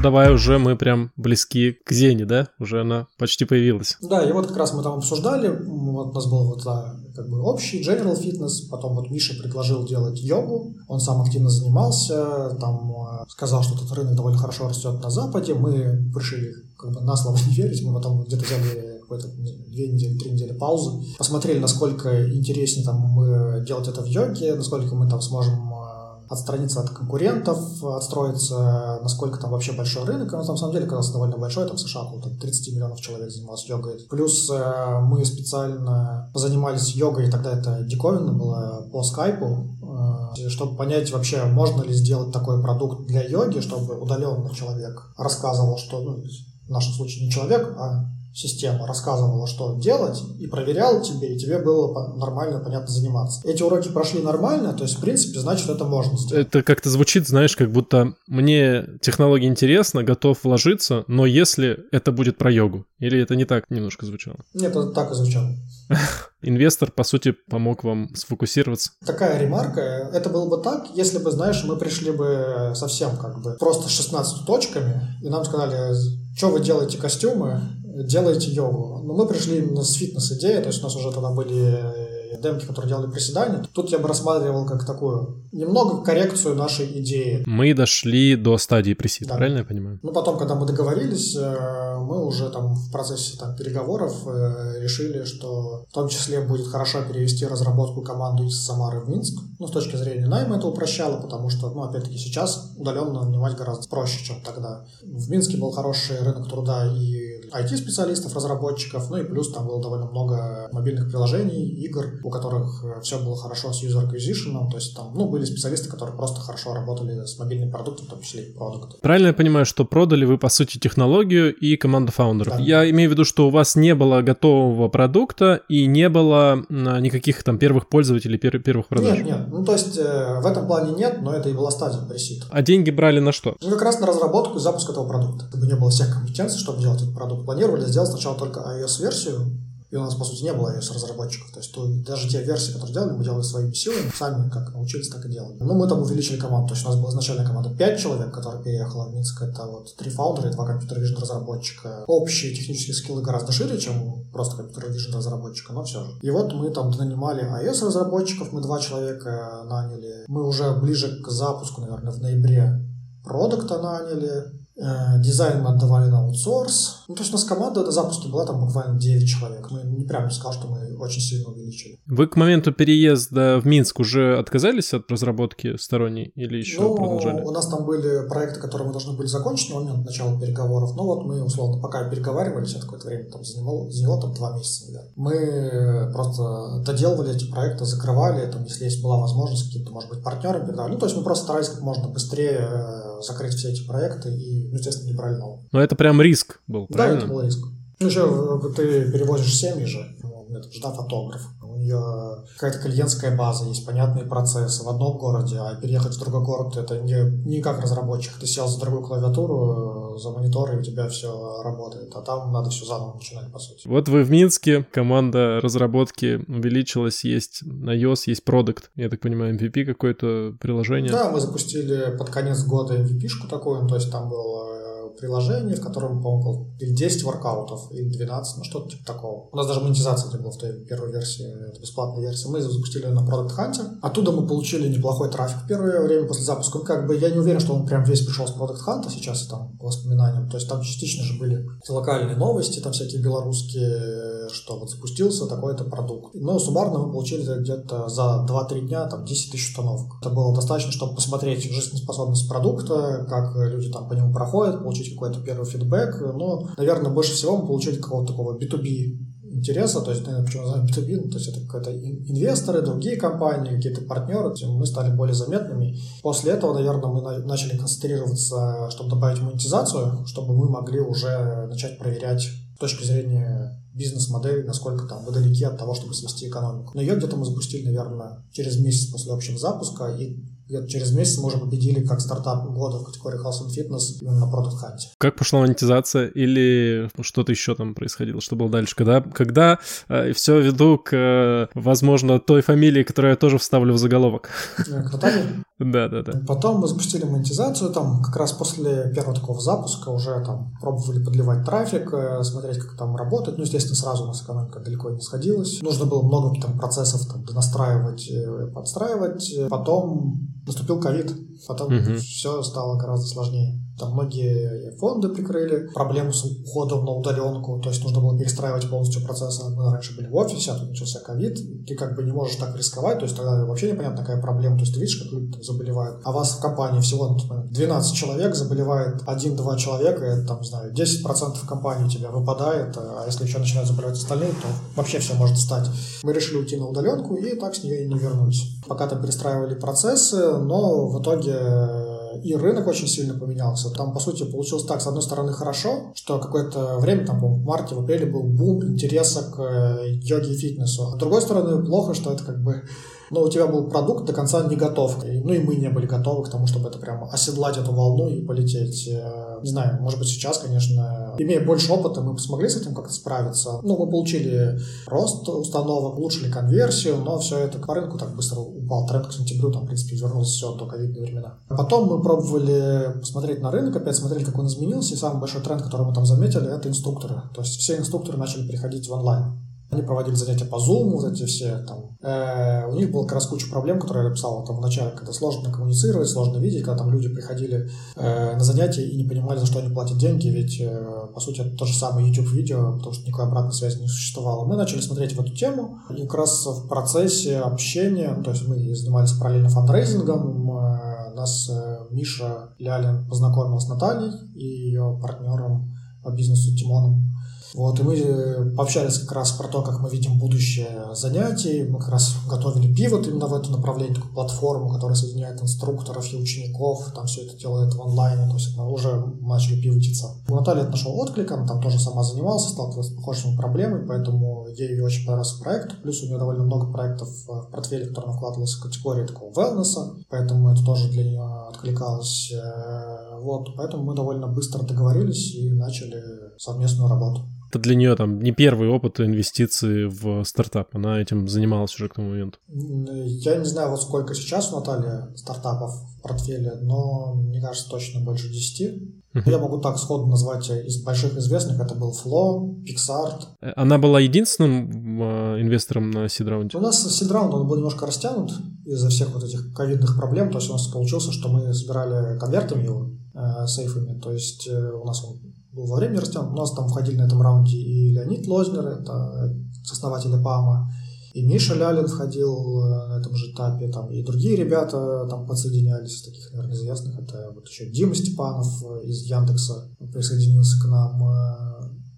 B: давай уже мы прям близки к Зене, да? Уже она почти появилась.
A: Да, и вот как раз мы там обсуждали, вот у нас был вот да, как бы общий general fitness, потом вот Миша предложил делать йогу, он сам активно занимался, там э, сказал, что этот рынок довольно хорошо растет на Западе, мы решили как бы на слово не верить, мы потом где-то взяли какой-то две недели, три недели паузы, посмотрели, насколько интереснее там делать это в йоге, насколько мы там сможем отстраниться от конкурентов, отстроиться, насколько там вообще большой рынок. Он на самом деле оказался довольно большой, там в США около там, 30 миллионов человек занималось йогой. Плюс э, мы специально занимались йогой, тогда это диковинно было по скайпу, э, чтобы понять вообще, можно ли сделать такой продукт для йоги, чтобы удаленно человек рассказывал, что, ну, в нашем случае не человек, а система рассказывала, что делать, и проверяла тебе, и тебе было нормально, понятно заниматься. Эти уроки прошли нормально, то есть, в принципе, значит, это можно сделать.
B: Это как-то звучит, знаешь, как будто мне технология интересна, готов вложиться, но если это будет про йогу. Или это не так немножко звучало?
A: Нет, это так и звучало.
B: Инвестор, по сути, помог вам сфокусироваться.
A: Такая ремарка. Это было бы так, если бы, знаешь, мы пришли бы совсем как бы просто с 16 точками, и нам сказали, что вы делаете костюмы, делаете йогу. Но мы пришли именно с фитнес-идеей, то есть у нас уже тогда были демки, которые делали приседания, тут я бы рассматривал как такую немного коррекцию нашей идеи.
B: Мы дошли до стадии пресид, да. правильно я понимаю?
A: Ну, потом, когда мы договорились, э, мы уже там в процессе там, переговоров э, решили, что в том числе будет хорошо перевести разработку команду из Самары в Минск. Ну, с точки зрения найма это упрощало, потому что, ну, опять-таки, сейчас удаленно нанимать гораздо проще, чем тогда. В Минске был хороший рынок труда и IT-специалистов, разработчиков, ну и плюс там было довольно много мобильных приложений, игр, у которых э, все было хорошо с user acquisition, то есть там, ну, были специалисты, которые просто хорошо работали с мобильным продуктом, в том числе и продукт.
B: Правильно я понимаю, что продали вы, по сути, технологию и команда фаундеров? Да. Я имею в виду, что у вас не было готового продукта и не было никаких там первых пользователей, пер первых продаж?
A: Нет, нет, ну то есть э, в этом плане нет, но это и была стадия пресид.
B: А деньги брали на что?
A: Ну как раз на разработку и запуск этого продукта. Чтобы не было всех компетенций, чтобы делать этот продукт. Планировали сделать сначала только iOS-версию, и у нас, по сути, не было iOS-разработчиков. То есть то, даже те версии, которые делали, мы делали своими силами, сами как научились, так и делали. Но мы там увеличили команду. То есть у нас была изначальная команда 5 человек, которая переехала в Минск. Это вот три фаундера и два компьютер вижн разработчика. Общие технические скиллы гораздо шире, чем просто компьютер вижн разработчика, но все же. И вот мы там нанимали iOS-разработчиков, мы два человека наняли. Мы уже ближе к запуску, наверное, в ноябре продукта наняли, дизайн мы отдавали на аутсорс. Ну, то есть у нас команда до запуска была там буквально 9 человек. Мы не прямо сказал, что мы очень сильно увеличили.
B: Вы к моменту переезда в Минск уже отказались от разработки сторонней или еще
A: ну,
B: продолжали?
A: у нас там были проекты, которые мы должны были закончить на момент начала переговоров. Ну вот мы, условно, пока переговаривались, это какое-то время там заняло, заняло там два месяца, наверное. Мы просто доделывали эти проекты, закрывали, там, если есть была возможность, какие-то, может быть, партнеры передавали. Ну, то есть мы просто старались как можно быстрее э, закрыть все эти проекты и, ну, естественно, не нового.
B: Но это прям риск был, правильно?
A: Да, это был риск. Ну, еще э, ты перевозишь семьи же, это же, да, фотограф у нее какая-то клиентская база, есть понятные процессы в одном городе, а переехать в другой город это не, не как разработчик. Ты сел за другую клавиатуру, за монитор, и у тебя все работает. А там надо все заново начинать, по сути.
B: Вот вы в Минске, команда разработки увеличилась, есть на iOS, есть продукт. Я так понимаю, MVP какое-то приложение?
A: Да, мы запустили под конец года MVP-шку такую, ну, то есть там было приложение, в котором, по-моему, или 10 воркаутов, или 12, ну что-то типа такого. У нас даже монетизация не была в той первой версии, это бесплатная версия. Мы запустили на Product Hunt. Оттуда мы получили неплохой трафик в первое время после запуска. Как бы я не уверен, что он прям весь пришел с Product Hunt, сейчас там по воспоминаниям. То есть там частично же были локальные новости, там всякие белорусские, что вот запустился такой-то продукт. Но суммарно мы получили где-то за 2-3 дня там 10 тысяч установок. Это было достаточно, чтобы посмотреть жизнеспособность продукта, как люди там по нему проходят, получить получить какой-то первый фидбэк, но, наверное, больше всего мы получили какого-то такого B2B интереса, то есть, наверное, почему называем B2B, ну, то есть это какие-то инвесторы, другие компании, какие-то партнеры, мы стали более заметными. После этого, наверное, мы начали концентрироваться, чтобы добавить монетизацию, чтобы мы могли уже начать проверять с точки зрения бизнес-модели, насколько там вы далеки от того, чтобы свести экономику. Но ее где-то мы запустили, наверное, через месяц после общего запуска, и где-то через месяц мы уже победили как стартап года в категории Health and Fitness именно на Product Hunt.
B: Как пошла монетизация или что-то еще там происходило? Что было дальше? Когда, когда э, все веду к, э, возможно, той фамилии, которую я тоже вставлю в заголовок.
A: Э, к Наталье?
B: Да, да, да.
A: Потом мы запустили монетизацию, там как раз после первого такого запуска уже там пробовали подливать трафик, э, смотреть, как там работает. Ну, естественно, сразу у нас экономика далеко не сходилась. Нужно было много там процессов там, настраивать, подстраивать. Потом наступил ковид, потом угу. все стало гораздо сложнее. Там многие фонды прикрыли проблему с уходом на удаленку, то есть нужно было перестраивать полностью процессы. Мы раньше были в офисе, а тут начался ковид, ты как бы не можешь так рисковать, то есть тогда вообще непонятно, какая проблема. То есть ты видишь, как люди заболевают, а вас в компании всего на тот момент 12 человек, заболевает 1-2 человека, это там, не знаю, 10% компании у тебя выпадает, а если еще начинают заболевать остальные, то вообще все может стать. Мы решили уйти на удаленку и так с нее и не вернулись. Пока там перестраивали процессы, но в итоге и рынок очень сильно поменялся. Там, по сути, получилось так, с одной стороны, хорошо, что какое-то время, там, в марте, в апреле был бум интереса к э, йоге и фитнесу. А с другой стороны, плохо, что это как бы но у тебя был продукт до конца не готов. Ну и мы не были готовы к тому, чтобы это прямо оседлать эту волну и полететь. Э, не знаю, может быть сейчас, конечно, имея больше опыта, мы смогли с этим как-то справиться. Ну, мы получили рост установок, улучшили конверсию, но все это по рынку так быстро упал. Тренд к сентябрю, там, в принципе, вернулся все до ковидные времена. А потом мы пробовали посмотреть на рынок, опять смотрели, как он изменился, и самый большой тренд, который мы там заметили, это инструкторы. То есть все инструкторы начали переходить в онлайн. Они проводили занятия по Zoom, вот эти все там. Э, у них было как раз куча проблем, которые я написал там в начале, когда сложно коммуницировать, сложно видеть, когда там люди приходили э, на занятия и не понимали, за что они платят деньги, ведь, э, по сути, это то же самое YouTube-видео, потому что никакой обратной связи не существовало. Мы начали смотреть в эту тему, и как раз в процессе общения, то есть мы занимались параллельно фандрейзингом, э, нас э, Миша Лялин познакомил с Натальей и ее партнером по бизнесу Тимоном. Вот, и мы э, пообщались как раз про то, как мы видим будущее занятий. Мы как раз готовили пивот именно в это направление, такую платформу, которая соединяет инструкторов и учеников. Там все это делает в онлайне, то есть мы уже начали пивотиться. У Натальи это нашел она там тоже сама занималась, сталкивалась с похожими проблемами, поэтому ей очень понравился проект. Плюс у нее довольно много проектов в портфеле, которые она в категории такого wellness, поэтому это тоже для нее откликалось. Э, вот, поэтому мы довольно быстро договорились и начали совместную работу
B: это для нее там не первый опыт инвестиций в стартап. Она этим занималась уже к тому моменту.
A: Я не знаю, вот сколько сейчас у Натальи стартапов в портфеле, но мне кажется, точно больше 10. Я могу так сходу назвать из больших известных. Это был Flow, Pixart.
B: Э, она была единственным э, инвестором на сидраунд?
A: У нас сидраунд, он был немножко растянут из-за всех вот этих ковидных проблем. То есть у нас получилось, что мы собирали конвертами его, э, сейфами. То есть э, у нас он был во время растянут. У нас там входили на этом раунде и Леонид Лознер, это основатель ПАМа, и Миша Лялин входил э, на этом же этапе, там и другие ребята там подсоединялись, таких, наверное, известных. Это вот еще Дима Степанов э, из Яндекса присоединился к нам.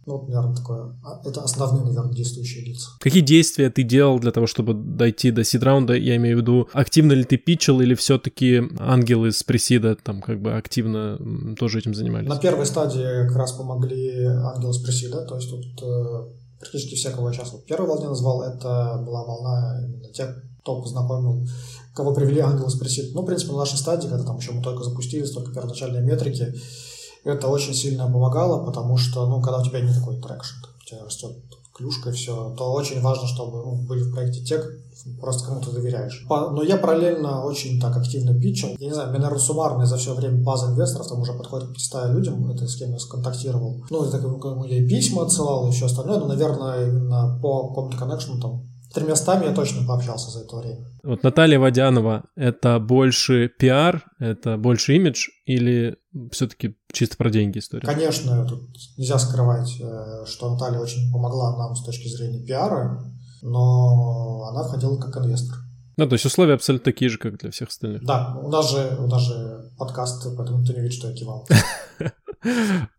A: Ну, вот, наверное, такое. А, это основные, наверное, действующие лица.
B: Какие действия ты делал для того, чтобы дойти до сид-раунда? Я имею в виду, активно ли ты питчил или все-таки ангелы из пресида там как бы активно тоже этим занимались?
A: На первой стадии как раз помогли ангелы из pre-seed а, то есть тут э, практически все, кого я сейчас вот первой волне назвал, это была волна именно тех, кто познакомил, кого привели ангелы из pre-seed а. Ну, в принципе, на нашей стадии, когда там еще мы только запустились, только первоначальные метрики, это очень сильно помогало, потому что, ну, когда у тебя не такой traction, у тебя растет клюшка и все, то очень важно, чтобы ну, были в проекте те, просто кому ты доверяешь. По, но я параллельно очень так активно питчил. Я не знаю, мне, наверное, суммарно за все время база инвесторов там уже подходит к 500 людям, это с кем я сконтактировал. Ну, это кому я и письма отсылал, и все остальное, но, наверное, именно по community connection там тремястами я точно пообщался за это время.
B: Вот Наталья Водянова — это больше пиар, это больше имидж или все-таки чисто про деньги история?
A: Конечно, тут нельзя скрывать, э, что Наталья очень помогла нам с точки зрения пиара, но она входила как инвестор.
B: Ну, то есть условия абсолютно такие же, как для всех остальных.
A: Да, у нас же, у нас же подкаст, поэтому ты не видишь, что я кивал.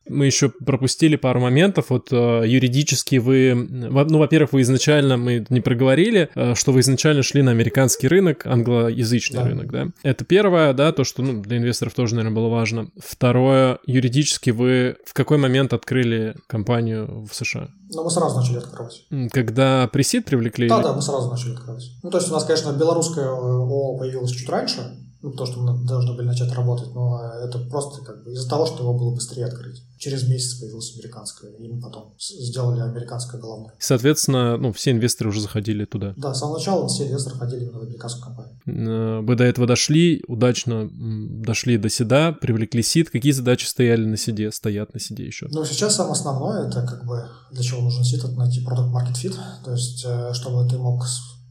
B: Мы еще пропустили пару моментов. Вот э, юридически вы, ну, во-первых, вы изначально, мы не проговорили, э, что вы изначально шли на американский рынок, англоязычный да. рынок, да? Это первое, да, то, что, ну, для инвесторов тоже, наверное, было важно. Второе, юридически вы в какой момент открыли компанию в США?
A: Ну, мы сразу начали открывать.
B: Когда пресид привлекли?
A: Да, да, мы сразу начали открывать. Ну, то есть у нас, конечно, белорусская ООО появилась чуть раньше, ну, то, что мы должны были начать работать, но это просто как бы из-за того, что его было быстрее открыть. Через месяц появилась американская, и мы потом сделали американское головное.
B: Соответственно, ну, все инвесторы уже заходили туда.
A: Да, с самого начала все инвесторы ходили именно в американскую компанию.
B: Э, вы до этого дошли, удачно дошли до седа, привлекли сид. Какие задачи стояли на седе, стоят на седе еще?
A: Ну, сейчас самое основное, это как бы для чего нужен сид, это найти продукт market fit, то есть э, чтобы ты мог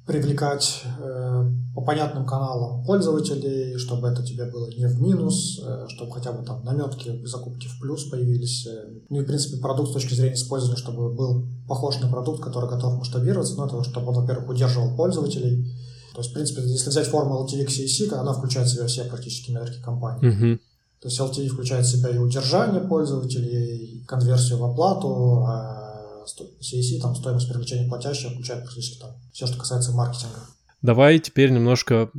A: привлекать э, по понятным каналам пользователей, чтобы это тебе было не в минус, э, чтобы хотя бы там наметки закупки в плюс появились. Э, ну и, в принципе, продукт с точки зрения использования, чтобы был похож на продукт, который готов масштабироваться, ну, это чтобы он, во-первых, удерживал пользователей. То есть, в принципе, если взять формулу LTV к она включает в себя все практически метрики компании. Uh-huh. То есть LTV включает в себя и удержание пользователей, и конверсию в оплату, а CAC, там стоимость привлечения платящего включает практически там все, что касается маркетинга.
B: Давай теперь немножко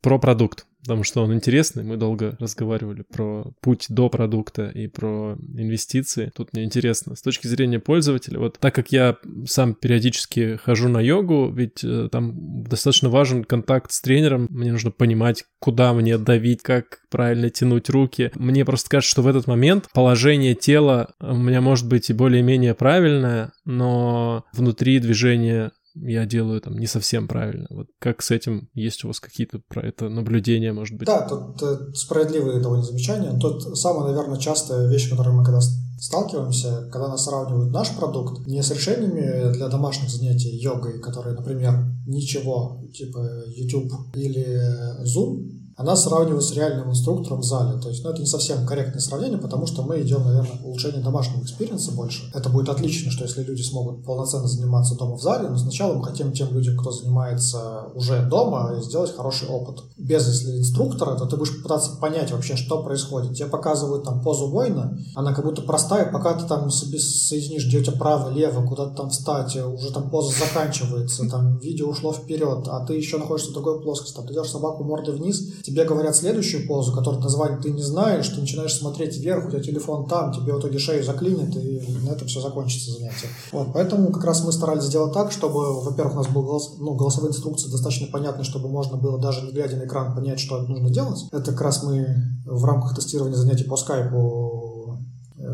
B: про продукт потому что он интересный. Мы долго разговаривали про путь до продукта и про инвестиции. Тут мне интересно, с точки зрения пользователя, вот так как я сам периодически хожу на йогу, ведь э, там достаточно важен контакт с тренером, мне нужно понимать, куда мне давить, как правильно тянуть руки. Мне просто кажется, что в этот момент положение тела у меня может быть и более-менее правильное, но внутри движения я делаю там не совсем правильно. Вот как с этим, есть у вас какие-то про это наблюдения, может быть?
A: Да, тут э, справедливые довольно замечания. Тут самая, наверное, частая вещь, которую мы когда сталкиваемся, когда нас сравнивают наш продукт не с решениями для домашних занятий йогой, которые, например, ничего, типа YouTube или Zoom, она сравнивается с реальным инструктором в зале. То есть, ну, это не совсем корректное сравнение, потому что мы идем, наверное, к улучшению домашнего experience а больше. Это будет отлично, что если люди смогут полноценно заниматься дома в зале, но сначала мы хотим тем людям, кто занимается уже дома, сделать хороший опыт. Без, если инструктора, то ты будешь пытаться понять вообще, что происходит. Тебе показывают там позу воина, она как будто простая, пока ты там себе соединишь, где у тебя право, лево, куда-то там встать, уже там поза заканчивается, там видео ушло вперед, а ты еще находишься в другой плоскости, там ты идешь собаку мордой вниз, тебе говорят следующую позу, которую название ты не знаешь, ты начинаешь смотреть вверх, у тебя телефон там, тебе в итоге шею заклинит, и на этом все закончится занятие. Вот, поэтому как раз мы старались сделать так, чтобы, во-первых, у нас был голос, ну, голосовые инструкции достаточно понятны, чтобы можно было даже не глядя на экран понять, что нужно делать. Это как раз мы в рамках тестирования занятий по скайпу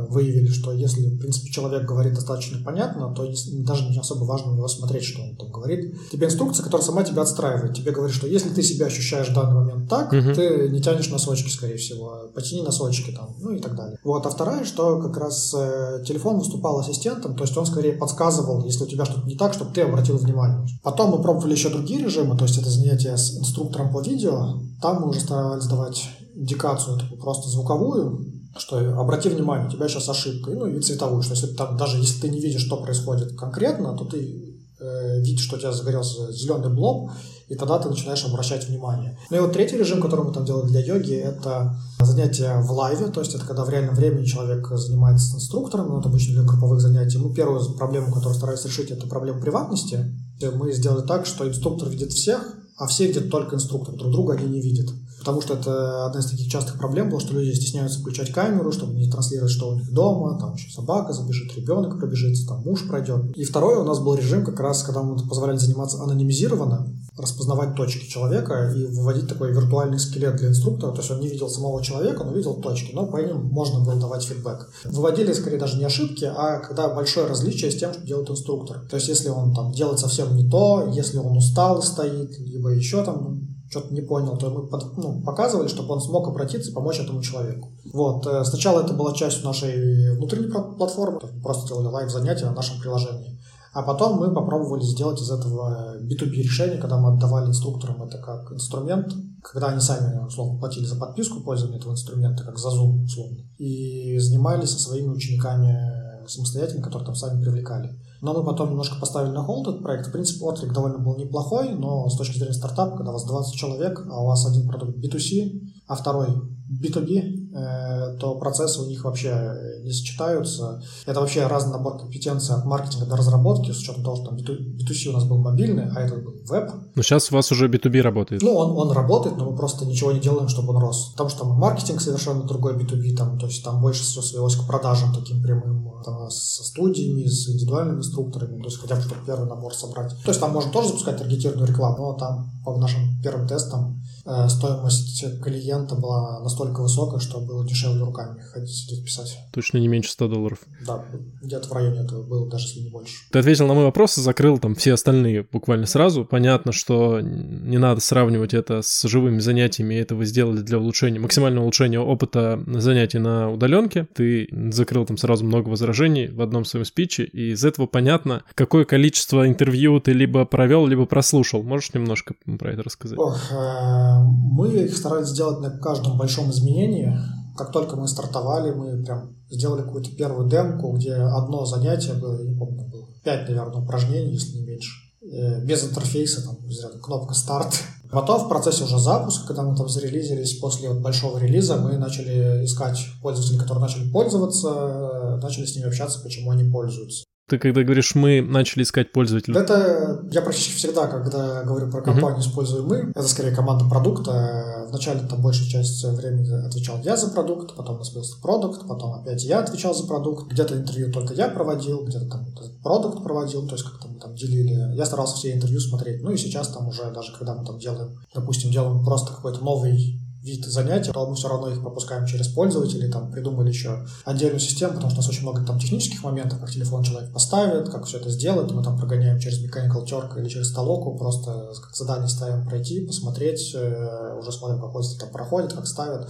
A: выявили, что если, в принципе, человек говорит достаточно понятно, то даже не особо важно у него смотреть, что он там говорит. Тебе инструкция, которая сама тебя отстраивает. Тебе говорит, что если ты себя ощущаешь в данный момент так, угу. ты не тянешь носочки, скорее всего. Потяни носочки там, ну и так далее. Вот. А вторая, что как раз э, телефон выступал ассистентом, то есть он скорее подсказывал, если у тебя что-то не так, чтобы ты обратил внимание. Потом мы пробовали еще другие режимы, то есть это занятие с инструктором по видео. Там мы уже старались давать индикацию такую просто звуковую, что обрати внимание, у тебя сейчас ошибка, ну и цветовую, что если там, даже если ты не видишь, что происходит конкретно, то ты э, видишь, что у тебя загорелся зеленый блок, и тогда ты начинаешь обращать внимание. Ну и вот третий режим, который мы там делали для йоги, это занятия в лайве, то есть это когда в реальном времени человек занимается с инструктором, но это обычно для групповых занятий. Мы первую проблему, которую старались решить, это проблема приватности. Мы сделали так, что инструктор видит всех, а все видят только инструктор, друг друга они не видят. Потому что это одна из таких частых проблем была, что люди стесняются включать камеру, чтобы не транслировать, что у них дома, там еще собака забежит, ребенок пробежится, там муж пройдет. И второе, у нас был режим как раз, когда мы позволяли заниматься анонимизированно, распознавать точки человека и выводить такой виртуальный скелет для инструктора. То есть он не видел самого человека, но видел точки, но по ним можно было давать фидбэк. Выводили скорее даже не ошибки, а когда большое различие с тем, что делает инструктор. То есть если он там делает совсем не то, если он устал стоит, либо еще там что-то не понял, то мы под, ну, показывали, чтобы он смог обратиться и помочь этому человеку. Вот. Э, сначала это была часть нашей внутренней платформы, просто делали лайв-занятия на нашем приложении. А потом мы попробовали сделать из этого B2B решение, когда мы отдавали инструкторам это как инструмент, когда они сами, условно, платили за подписку пользования этого инструмента, как за Zoom, условно, и занимались со своими учениками самостоятельно, которые там сами привлекали. Но мы потом немножко поставили на холд этот проект. В принципе, отклик довольно был неплохой, но с точки зрения стартапа, когда у вас 20 человек, а у вас один продукт B2C, а второй B2B, э, то процессы у них вообще не сочетаются. Это вообще разный набор компетенций от маркетинга до разработки, с учетом того, что там B2C у нас был мобильный, а этот был веб.
B: Но сейчас у вас уже B2B работает.
A: Ну, он, он работает, но мы просто ничего не делаем, чтобы он рос. Потому что там маркетинг совершенно другой B2B, там, то есть там больше все свелось к продажам таким прямым, там, со студиями, с индивидуальными инструкторами, то есть хотя бы чтобы первый набор собрать. То есть там можно тоже запускать таргетированную рекламу, но там по нашим первым тестам Э, стоимость клиента была настолько высокая, что было дешевле руками ходить сидеть писать.
B: Точно не меньше 100 долларов.
A: Да, где-то в районе этого было, даже если не больше.
B: Ты ответил на мой вопрос и закрыл там все остальные буквально сразу. Понятно, что не надо сравнивать это с живыми занятиями, это вы сделали для улучшения, максимального улучшения опыта занятий на удаленке. Ты закрыл там сразу много возражений в одном своем спиче, и из этого понятно, какое количество интервью ты либо провел, либо прослушал. Можешь немножко про это рассказать?
A: Ох, э, мы их старались сделать на каждом большом изменении. Как только мы стартовали, мы прям сделали какую-то первую демку, где одно занятие было, я не помню, было 5, наверное, упражнений, если не меньше. Э, без интерфейса, там, кнопка старт. Потом в процессе уже запуска, когда мы там зарелизились, после вот большого релиза, мы начали искать пользователей, которые начали пользоваться, э, начали с ними общаться, почему они пользуются.
B: Ты когда говоришь «мы», начали искать пользователей?
A: Это я практически всегда, когда говорю про компанию, uh-huh. использую «мы». Это скорее команда продукта. Вначале там большую часть времени отвечал я за продукт, потом у нас был продукт, потом опять я отвечал за продукт. Где-то интервью только я проводил, где-то там продукт проводил, то есть как-то мы там делили. Я старался все интервью смотреть. Ну и сейчас там уже, даже когда мы там делаем, допустим, делаем просто какой-то новый вид занятий, то мы все равно их пропускаем через пользователей, там придумали еще отдельную систему, потому что у нас очень много там технических моментов, как телефон человек поставит, как все это сделает, мы там прогоняем через Mechanical Turk или через толоку, просто как задание ставим пройти, посмотреть, э, уже смотрим, как пользователь там проходит, как ставит,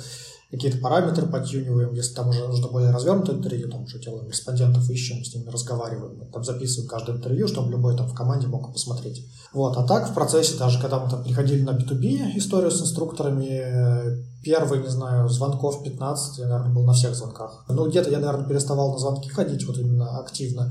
A: какие-то параметры подтюниваем, если там уже нужно более развернутое интервью, там уже делаем респондентов, ищем, с ними разговариваем, там записываем каждое интервью, чтобы любой там в команде мог посмотреть. Вот, а так в процессе, даже когда мы там приходили на B2B историю с инструкторами, первый, не знаю, звонков 15, я, наверное, был на всех звонках. Ну, где-то я, наверное, переставал на звонки ходить вот именно активно.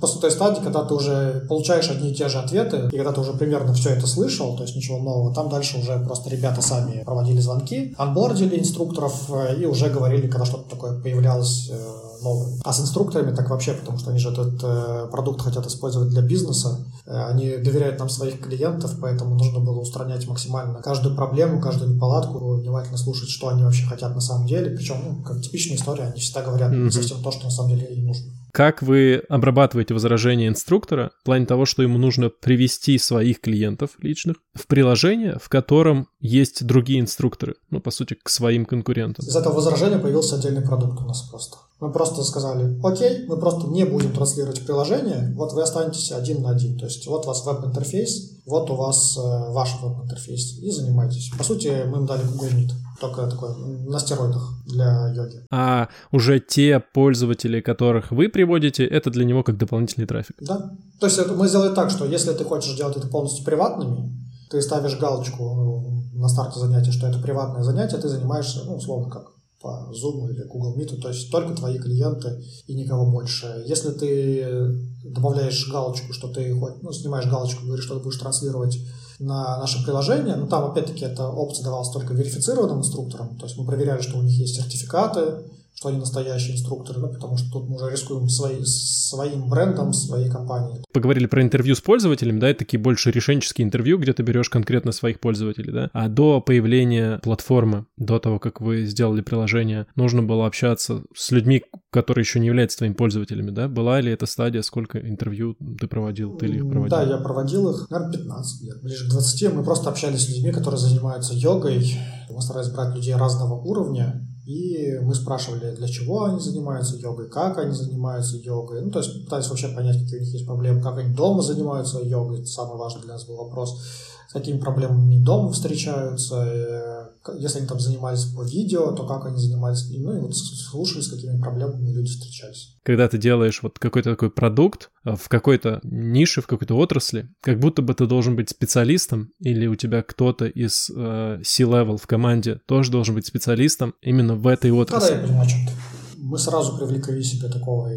A: После той стадии, когда ты уже получаешь одни и те же ответы, и когда ты уже примерно все это слышал, то есть ничего нового, там дальше уже просто ребята сами проводили звонки, анбордили инструкторов э, и уже говорили, когда что-то такое появлялось э, новое. А с инструкторами так вообще, потому что они же этот э, продукт хотят использовать для бизнеса, они доверяют нам своих клиентов, поэтому нужно было устранять максимально каждую проблему, каждую неполадку, внимательно слушать, что они вообще хотят на самом деле. Причем, ну, как типичная история, они всегда говорят mm-hmm. совсем то, что на самом деле им нужно.
B: Как вы обрабатываете возражения инструктора в плане того, что ему нужно привести своих клиентов личных в приложение, в котором есть другие инструкторы, ну, по сути, к своим конкурентам?
A: Из этого возражения появился отдельный продукт у нас просто. Мы просто сказали, окей, мы просто не будем транслировать приложение, вот вы останетесь один на один. То есть вот у вас веб-интерфейс, вот у вас э, ваш веб-интерфейс, и занимайтесь. По сути, мы им дали Google Meet, только такой на стероидах для йоги.
B: А уже те пользователи, которых вы приводите, это для него как дополнительный трафик?
A: Да. То есть мы сделали так, что если ты хочешь делать это полностью приватными, ты ставишь галочку на старте занятия, что это приватное занятие, ты занимаешься, ну, условно как по Zoom или Google Meet, то есть только твои клиенты и никого больше. Если ты добавляешь галочку, что ты хоть, ну, снимаешь галочку, говоришь, что ты будешь транслировать на наше приложение, ну, там, опять-таки, эта опция давалась только верифицированным инструкторам, то есть мы проверяли, что у них есть сертификаты, что они настоящие инструкторы, ну, потому что тут мы уже рискуем свои, своим брендом, своей компанией.
B: Поговорили про интервью с пользователями, да, это такие больше решенческие интервью, где ты берешь конкретно своих пользователей, да. А до появления платформы, до того, как вы сделали приложение, нужно было общаться с людьми, которые еще не являются твоими пользователями, да? Была ли эта стадия, сколько интервью ты проводил, ты ли их проводил?
A: Да, я проводил их, наверное, 15 лет, ближе к 20. Мы просто общались с людьми, которые занимаются йогой. Мы старались брать людей разного уровня, и мы спрашивали, для чего они занимаются йогой, как они занимаются йогой. Ну, то есть пытались вообще понять, какие у них есть проблемы, как они дома занимаются йогой. Это самый важный для нас был вопрос. С какими проблемами дома встречаются, э, если они там занимались по видео, то как они занимались, ну и вот слушали, с какими проблемами люди встречались.
B: Когда ты делаешь вот какой-то такой продукт э, в какой-то нише, в какой-то отрасли, как будто бы ты должен быть специалистом, или у тебя кто-то из э, C-level в команде тоже должен быть специалистом именно в этой отрасли.
A: Да, да, я понимаю, о чем ты. Мы сразу привлекли себе такого,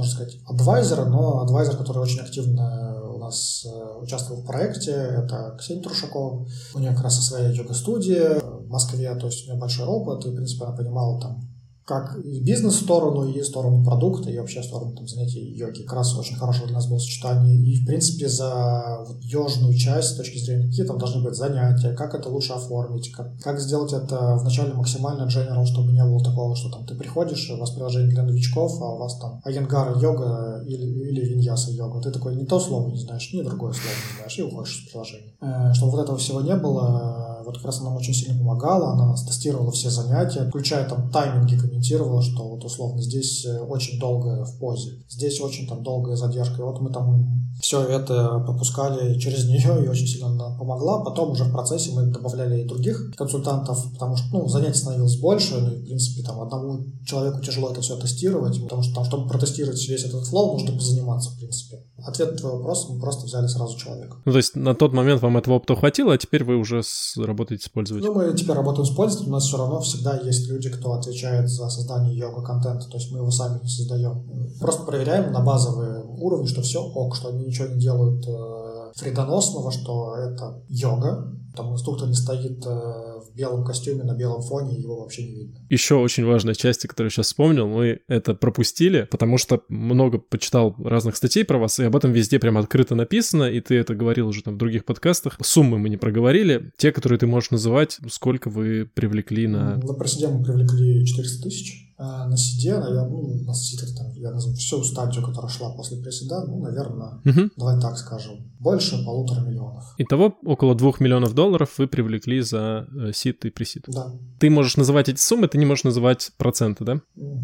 A: можно сказать, адвайзера, но адвайзер, который очень активно у нас э, участвовал в проекте, это Ксения Трушакова. У нее как раз своя йога-студия в Москве, то есть у нее большой опыт, и, в принципе, она понимала там как и бизнес-сторону, и сторону продукта, и вообще сторону там, занятий йоги. Как раз очень хорошее для нас было сочетание. И, в принципе, за вот йожную часть с точки зрения, какие там должны быть занятия, как это лучше оформить, как, как сделать это вначале максимально general, чтобы не было такого, что там ты приходишь, у вас приложение для новичков, а у вас там Айенгара йога или, или Виньяса йога. Ты такой не то слово не знаешь, ни другое слово не знаешь, и уходишь из приложения. Э, чтобы вот этого всего не было, вот как раз она нам очень сильно помогала, она тестировала все занятия, включая там тайминги комментировала, что вот условно здесь э, очень долго в позе, здесь очень там долгая задержка. И вот мы там все это пропускали через нее и очень сильно она помогла. Потом уже в процессе мы добавляли и других консультантов, потому что ну, занятий становилось больше, ну и в принципе там одному человеку тяжело это все тестировать, потому что там, чтобы протестировать весь этот флоу, нужно позаниматься в принципе. Ответ на твой вопрос мы просто взяли сразу человека.
B: Ну, то есть на тот момент вам этого опыта хватило, а теперь вы уже с... работаете с пользователем?
A: Ну, мы теперь работаем с пользователем, у нас все равно всегда есть люди, кто отвечает за создание йога-контента, то есть мы его сами не создаем. Просто проверяем на базовые уровни, что все ок, что они ничего не делают э, вредоносного, что это йога, там инструктор не стоит э, в белом костюме на белом фоне, его вообще не видно.
B: Еще очень важная часть, которую сейчас вспомнил, мы это пропустили, потому что много почитал разных статей про вас, и об этом везде прям открыто написано, и ты это говорил уже там в других подкастах. Суммы мы не проговорили. Те, которые ты можешь называть, сколько вы привлекли на...
A: На проседе мы привлекли 400 тысяч. А на сиде, наверное, ну, на сидре, там, я назову всю стадию, которая шла после приседа, ну, наверное, угу. давай так скажем, больше полутора миллионов.
B: Итого около двух миллионов долларов вы привлекли за э, сид и пресид.
A: Да.
B: Ты можешь называть эти суммы, ты не можешь называть проценты, да? Mm.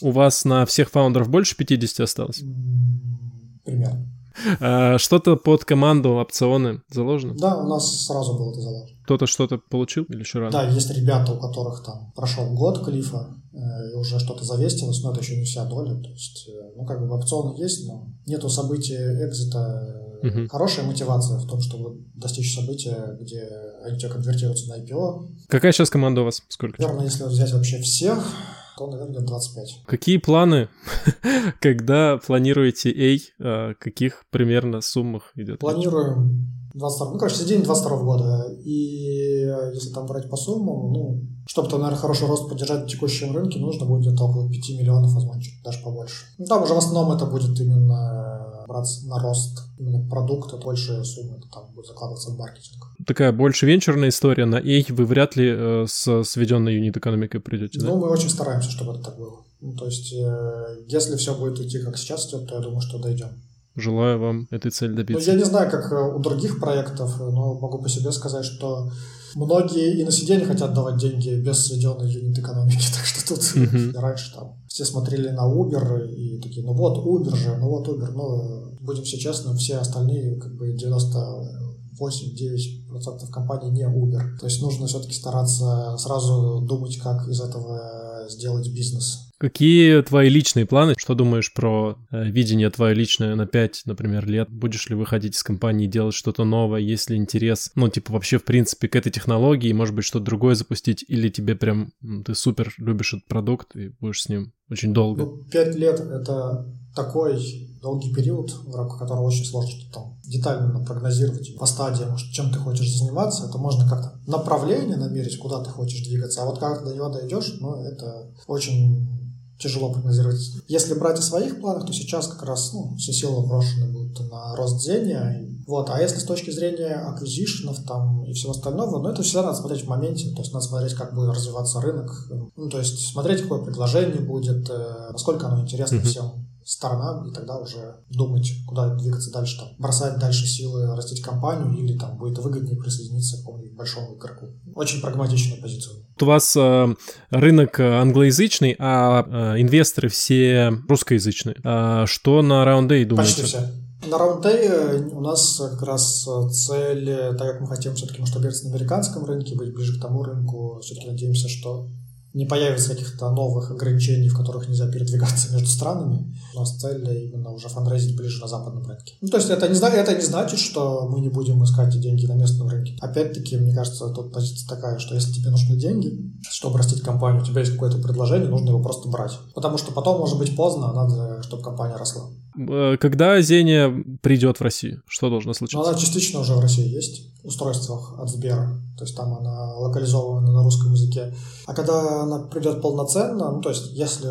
B: У вас на всех фаундеров больше 50 осталось?
A: Примерно.
B: А, что-то под команду опционы заложено?
A: Да, у нас сразу было это заложено.
B: Кто-то что-то получил или еще рано?
A: Да, есть ребята, у которых там прошел год клифа, э, и уже что-то завестилось, но это еще не вся доля. То есть, э, ну, как бы опционы есть, но нету события экзита. Угу. Хорошая мотивация в том, чтобы достичь события, где они тебя конвертируются на IPO.
B: Какая сейчас команда у вас? Сколько?
A: Наверное, если взять вообще всех, то, наверное, 25.
B: Какие планы, когда планируете A, о каких примерно суммах идет?
A: Планируем 22, ну, короче, середине 22 года. И если там брать по суммам, ну, чтобы там, наверное, хороший рост поддержать в текущем рынке, нужно будет где-то около 5 миллионов, возможно, чуть даже побольше. Ну, там уже в основном это будет именно браться на рост именно продукта, большая сумма это там будет закладываться в маркетинг.
B: Такая больше венчурная история. На A вы вряд ли э, с сведенной юнит экономикой придете,
A: да? Ну, мы очень стараемся, чтобы это так было. Ну, то есть, э, если все будет идти как сейчас идет, то я думаю, что дойдем.
B: Желаю вам этой цели добиться.
A: Ну, я не знаю, как э, у других проектов, но могу по себе сказать, что многие и на сиденье хотят давать деньги без сведенной юнит экономики. Так что тут uh-huh. раньше там все смотрели на Uber и такие, ну вот Uber же, ну вот Uber, но будем все честны, все остальные как бы 98-9% компаний не Uber. То есть нужно все-таки стараться сразу думать, как из этого сделать бизнес.
B: Какие твои личные планы? Что думаешь про э, видение твое личное на 5, например, лет? Будешь ли выходить из компании, делать что-то новое? Есть ли интерес, ну, типа, вообще, в принципе, к этой технологии? Может быть, что-то другое запустить? Или тебе прям, ты супер любишь этот продукт и будешь с ним очень долго?
A: Ну, 5 лет — это такой долгий период, в рамках которого очень сложно что-то там детально прогнозировать по стадиям, чем ты хочешь заниматься. Это можно как-то направление намерить, куда ты хочешь двигаться, а вот как до него дойдешь, ну, это очень тяжело прогнозировать. Если брать о своих планах, то сейчас как раз ну, все силы брошены будут на рост зения. Вот. А если с точки зрения аквизишенов там и всего остального, ну это всегда надо смотреть в моменте. То есть надо смотреть, как будет развиваться рынок. Ну, то есть смотреть, какое предложение будет, э, насколько оно интересно mm-hmm. всем сторонам, и тогда уже думать, куда двигаться дальше, там, бросать дальше силы, растить компанию, или там будет выгоднее присоединиться к какому-нибудь большому игроку. Очень прагматичная позиция.
B: У вас э, рынок англоязычный, а э, инвесторы все русскоязычные. А что на Day думаете?
A: Почти все. На Round у нас как раз цель, так как мы хотим все-таки масштабироваться на американском рынке, быть ближе к тому рынку, все-таки надеемся, что не появится каких-то новых ограничений, в которых нельзя передвигаться между странами. У нас цель именно уже фандрейзить ближе на западном рынке. Ну, то есть это не, это не значит, что мы не будем искать деньги на местном рынке. Опять-таки, мне кажется, тут позиция такая, что если тебе нужны деньги, чтобы растить компанию, у тебя есть какое-то предложение, нужно его просто брать. Потому что потом может быть поздно, а надо, чтобы компания росла.
B: Э, когда Зеня придет в Россию? Что должно случиться?
A: Ну, она частично уже в России есть, в устройствах от Сбера. То есть там она локализована на русском языке. А когда она придет полноценно, ну, то есть если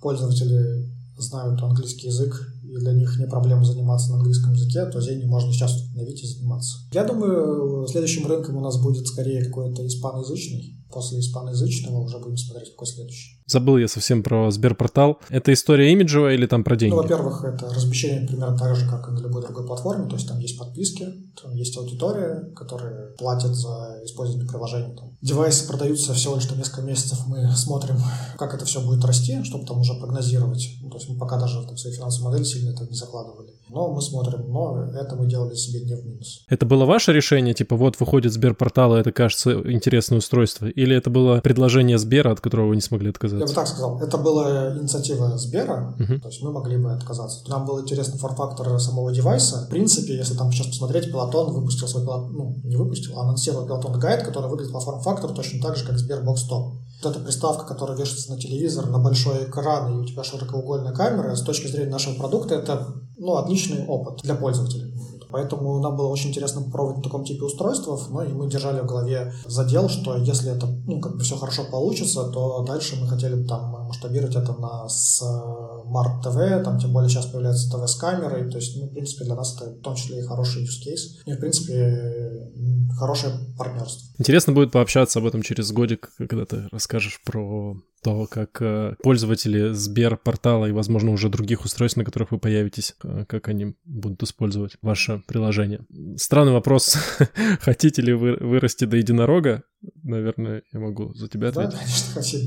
A: пользователи знают английский язык, и для них не проблема заниматься на английском языке, то Зене можно сейчас установить и заниматься. Я думаю, следующим рынком у нас будет скорее какой-то испаноязычный. После испаноязычного уже будем смотреть, какой следующий.
B: Забыл я совсем про Сберпортал. Это история имиджевая или там про деньги?
A: Ну, во-первых, это размещение примерно так же, как и на любой другой платформе. То есть там есть подписки, там есть аудитория, которая платит за использование приложения. Там. Девайсы продаются всего лишь там несколько месяцев. Мы смотрим, как это все будет расти, чтобы там уже прогнозировать. Ну, то есть мы пока даже там, свои финансовые модели сильно это не закладывали. Но мы смотрим, но это мы делали себе не в минус.
B: Это было ваше решение? Типа вот выходит Сберпортал, и это кажется интересное устройство? Или это было предложение Сбера, от которого вы не смогли отказаться?
A: Я бы так сказал. Это была инициатива Сбера, uh-huh. то есть мы могли бы отказаться. Нам был интересный форм-фактор самого девайса. В принципе, если там сейчас посмотреть, Peloton выпустил свой, ну, не выпустил, а анонсировал Peloton Guide, который выглядит по форм-фактору точно так же, как Сбербокс Top. Вот эта приставка, которая вешается на телевизор, на большой экран, и у тебя широкоугольная камера, с точки зрения нашего продукта, это ну, отличный опыт для пользователей. Поэтому нам было очень интересно попробовать на таком типе устройств, ну и мы держали в голове задел, что если это, ну, как бы все хорошо получится, то дальше мы хотели там масштабировать это на Smart TV, там тем более сейчас появляется ТВ с камерой, то есть, ну, в принципе, для нас это в том числе и хороший use case, и, в принципе, хорошее партнерство.
B: Интересно будет пообщаться об этом через годик, когда ты расскажешь про то, как э, пользователи Сбер-портала и, возможно, уже других устройств, на которых вы появитесь, э, как они будут использовать ваше приложение. Странный вопрос. Хотите ли вы вырасти до единорога? наверное, я могу за тебя ответить.
A: Да, конечно, хотим.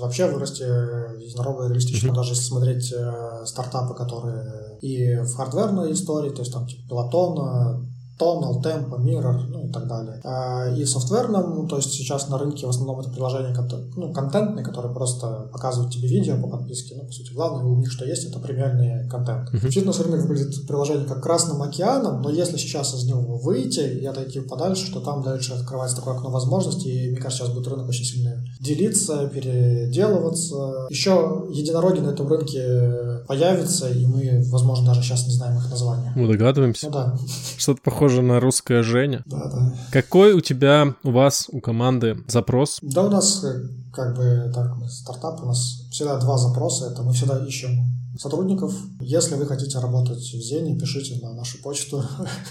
A: Вообще вырасти единорога реалистично, mm-hmm. даже если смотреть э, стартапы, которые и в хардверной истории, то есть там типа Пелотон, Tonal, Tempo, Mirror, ну и так далее. А, и софтверном, ну, то есть сейчас на рынке в основном это приложения ну, контентные, которые просто показывают тебе видео по подписке. Ну, по сути, главное у них что есть, это премиальный контент. Uh-huh. Фитнес-рынок выглядит приложение как Красным океаном, но если сейчас из него выйти и отойти подальше, то там дальше открывается такое окно возможностей, и мне кажется, сейчас будет рынок очень сильно делиться, переделываться. Еще единороги на этом рынке появятся, и мы, возможно, даже сейчас не знаем их названия.
B: Мы догадываемся.
A: Ну да.
B: Что-то похоже похоже на русское Женя.
A: Да, да.
B: Какой у тебя, у вас, у команды запрос?
A: Да у нас э, как бы так, стартап, у нас всегда два запроса. Это мы всегда ищем сотрудников. Если вы хотите работать в Зене, пишите на нашу почту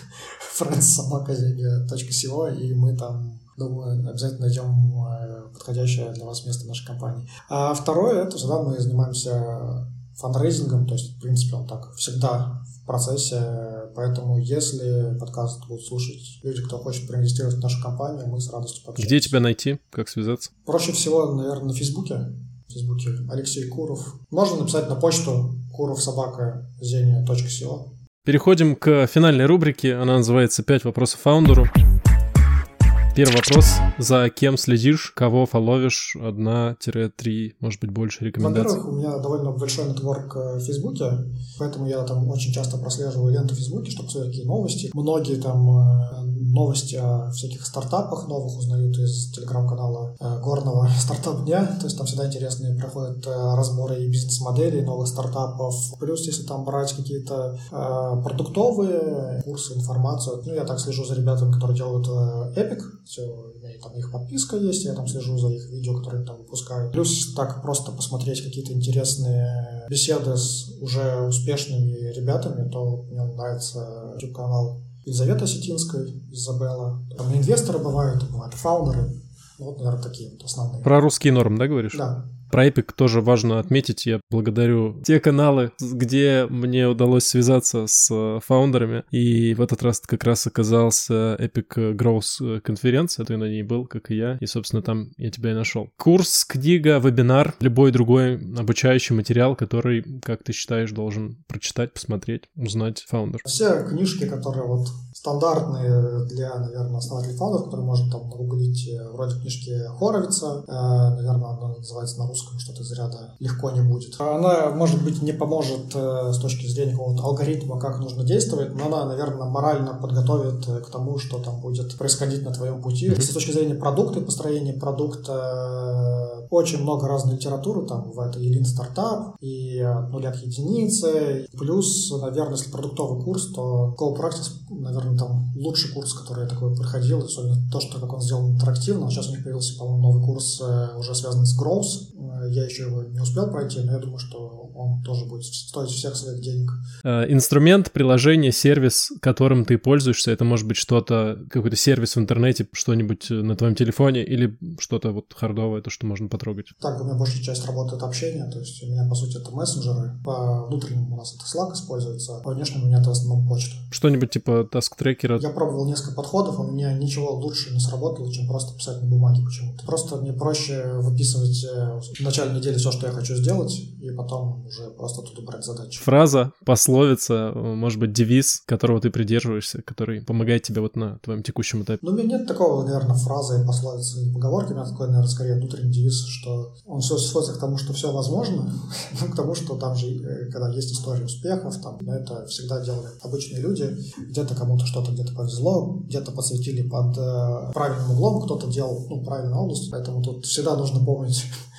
A: friendsobakazenia.co, и мы там Думаю, обязательно найдем э, подходящее для вас место в нашей компании. А второе, это всегда мы занимаемся фандрейзингом, то есть, в принципе, он так всегда в процессе Поэтому, если подкаст будут слушать люди, кто хочет проинвестировать в нашу компанию, мы с радостью
B: пообщаемся. Где тебя найти? Как связаться?
A: Проще всего, наверное, на Фейсбуке. В Фейсбуке Алексей Куров. Можно написать на почту kurovsobaka.zenia.co.
B: Переходим к финальной рубрике. Она называется «Пять вопросов фаундеру». Первый вопрос. За кем следишь? Кого фоловишь? Одна-три, может быть, больше рекомендаций?
A: Во-первых, у меня довольно большой нетворк э, в Фейсбуке, поэтому я там очень часто прослеживаю ленту в Фейсбуке, чтобы посмотреть какие новости. Многие там э, новости о всяких стартапах новых узнают из телеграм-канала э, горного стартап дня. То есть там всегда интересные проходят разборы и бизнес-моделей новых стартапов. Плюс, если там брать какие-то продуктовые курсы, информацию, ну, я так слежу за ребятами, которые делают Epic, все, у меня там их подписка есть, я там слежу за их видео, которые там выпускают. Плюс так просто посмотреть какие-то интересные беседы с уже успешными ребятами, то мне нравится YouTube-канал Елизавета Осетинская, Изабелла. Там инвесторы бывают, бывают фаундеры. Вот, наверное, такие вот основные.
B: Про русские нормы, да, говоришь?
A: Да.
B: Про Epic тоже важно отметить. Я благодарю те каналы, где мне удалось связаться с э, фаундерами. И в этот раз как раз оказался Epic Growth конференция. Ты на ней был, как и я. И, собственно, там я тебя и нашел. Курс, книга, вебинар, любой другой обучающий материал, который, как ты считаешь, должен прочитать, посмотреть, узнать фаундер.
A: Все книжки, которые вот стандартные для, наверное, основателей фаундеров, которые можно там нагуглить э, вроде книжки Хоровица, э, наверное, она называется на русском что-то из ряда «Легко не будет». Она, может быть, не поможет э, с точки зрения какого-то алгоритма, как нужно действовать, но она, наверное, морально подготовит к тому, что там будет происходить на твоем пути. Если с точки зрения продукта и построения продукта очень много разной литературы, там бывает и Lean стартап, и от нуля к единице, плюс, наверное, если продуктовый курс, то Go Practice, наверное, там лучший курс, который я такой проходил, особенно то, что как он сделан интерактивно. Сейчас у них появился, по-моему, новый курс, э, уже связанный с Growth. Э, я еще его не успел пройти, но я думаю, что он тоже будет стоить всех своих денег.
B: Э, инструмент, приложение, сервис, которым ты пользуешься, это может быть что-то, какой-то сервис в интернете, что-нибудь на твоем телефоне или что-то вот хардовое, то, что можно потрогать?
A: Так, у меня большая часть работы это общение, то есть у меня, по сути, это мессенджеры. По внутреннему у нас это Slack используется, по внешнему у меня это в основном почта.
B: Что-нибудь типа task трекера?
A: Я пробовал несколько подходов, у меня ничего лучше не сработало, чем просто писать на бумаге почему-то. Просто мне проще выписывать э, в начале недели все, что я хочу сделать, и потом уже просто тут брать задачи.
B: Фраза, пословица, может быть, девиз, которого ты придерживаешься, который помогает тебе вот на твоем текущем этапе?
A: Ну, у меня нет такого, наверное, фразы, пословицы и поговорки. У меня такой, наверное, скорее внутренний девиз, что он все сводится к тому, что все возможно, ну, к тому, что там же, э, когда есть история успехов, там, это всегда делали обычные люди, где-то кому-то что-то где-то повезло, где-то подсветили под э, правильным углом, кто-то делал ну, правильную область, поэтому тут всегда нужно помнить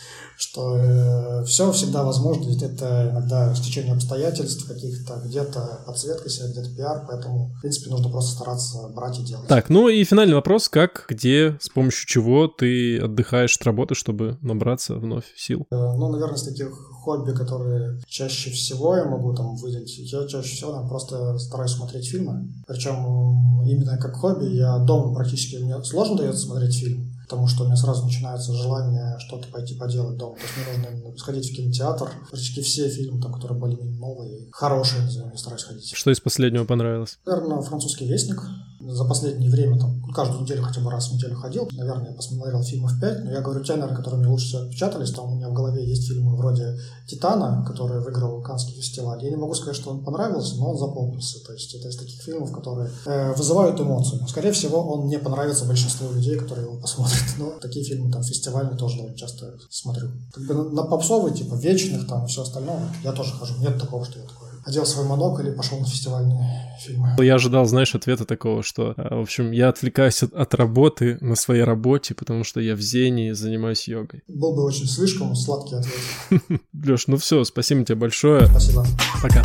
A: что э, все всегда возможно, ведь это иногда стечение обстоятельств каких-то, где-то подсветка себя, где-то пиар, поэтому, в принципе, нужно просто стараться брать и делать.
B: Так, ну и финальный вопрос, как, где, с помощью чего ты отдыхаешь от работы, чтобы набраться вновь сил?
A: Э, ну, наверное, из таких хобби, которые чаще всего я могу там выделить, я чаще всего там, просто стараюсь смотреть фильмы, причем именно как хобби, я дома практически, мне сложно дается смотреть фильм, потому что у меня сразу начинается желание что-то пойти поделать дома. То есть мне нужно сходить в кинотеатр. Практически все фильмы, там, которые были новые, хорошие, назовем, я стараюсь ходить.
B: Что из последнего понравилось?
A: Наверное, «Французский вестник». За последнее время, там, каждую неделю хотя бы раз в неделю ходил. Наверное, я посмотрел фильмов 5, но я говорю те, наверное, которые мне лучше всего отпечатались. Там у меня в голове есть фильмы вроде «Титана», который выиграл Каннский фестиваль. Я не могу сказать, что он понравился, но он запомнился. То есть это из таких фильмов, которые э, вызывают эмоцию. Скорее всего, он не понравится большинству людей, которые его посмотрят. Но такие фильмы там фестивальные тоже довольно часто смотрю. Как бы на, на попсовые, типа вечных там и все остальное, я тоже хожу. Нет такого, что я такой одел свой монокль и пошел на фестивальные фильмы.
B: Я ожидал, знаешь, ответа такого, что, э, в общем, я отвлекаюсь от, от работы на своей работе, потому что я в Зене и занимаюсь йогой.
A: Был бы очень слишком сладкий ответ.
B: Леш, ну все, спасибо тебе большое.
A: Спасибо.
B: Пока.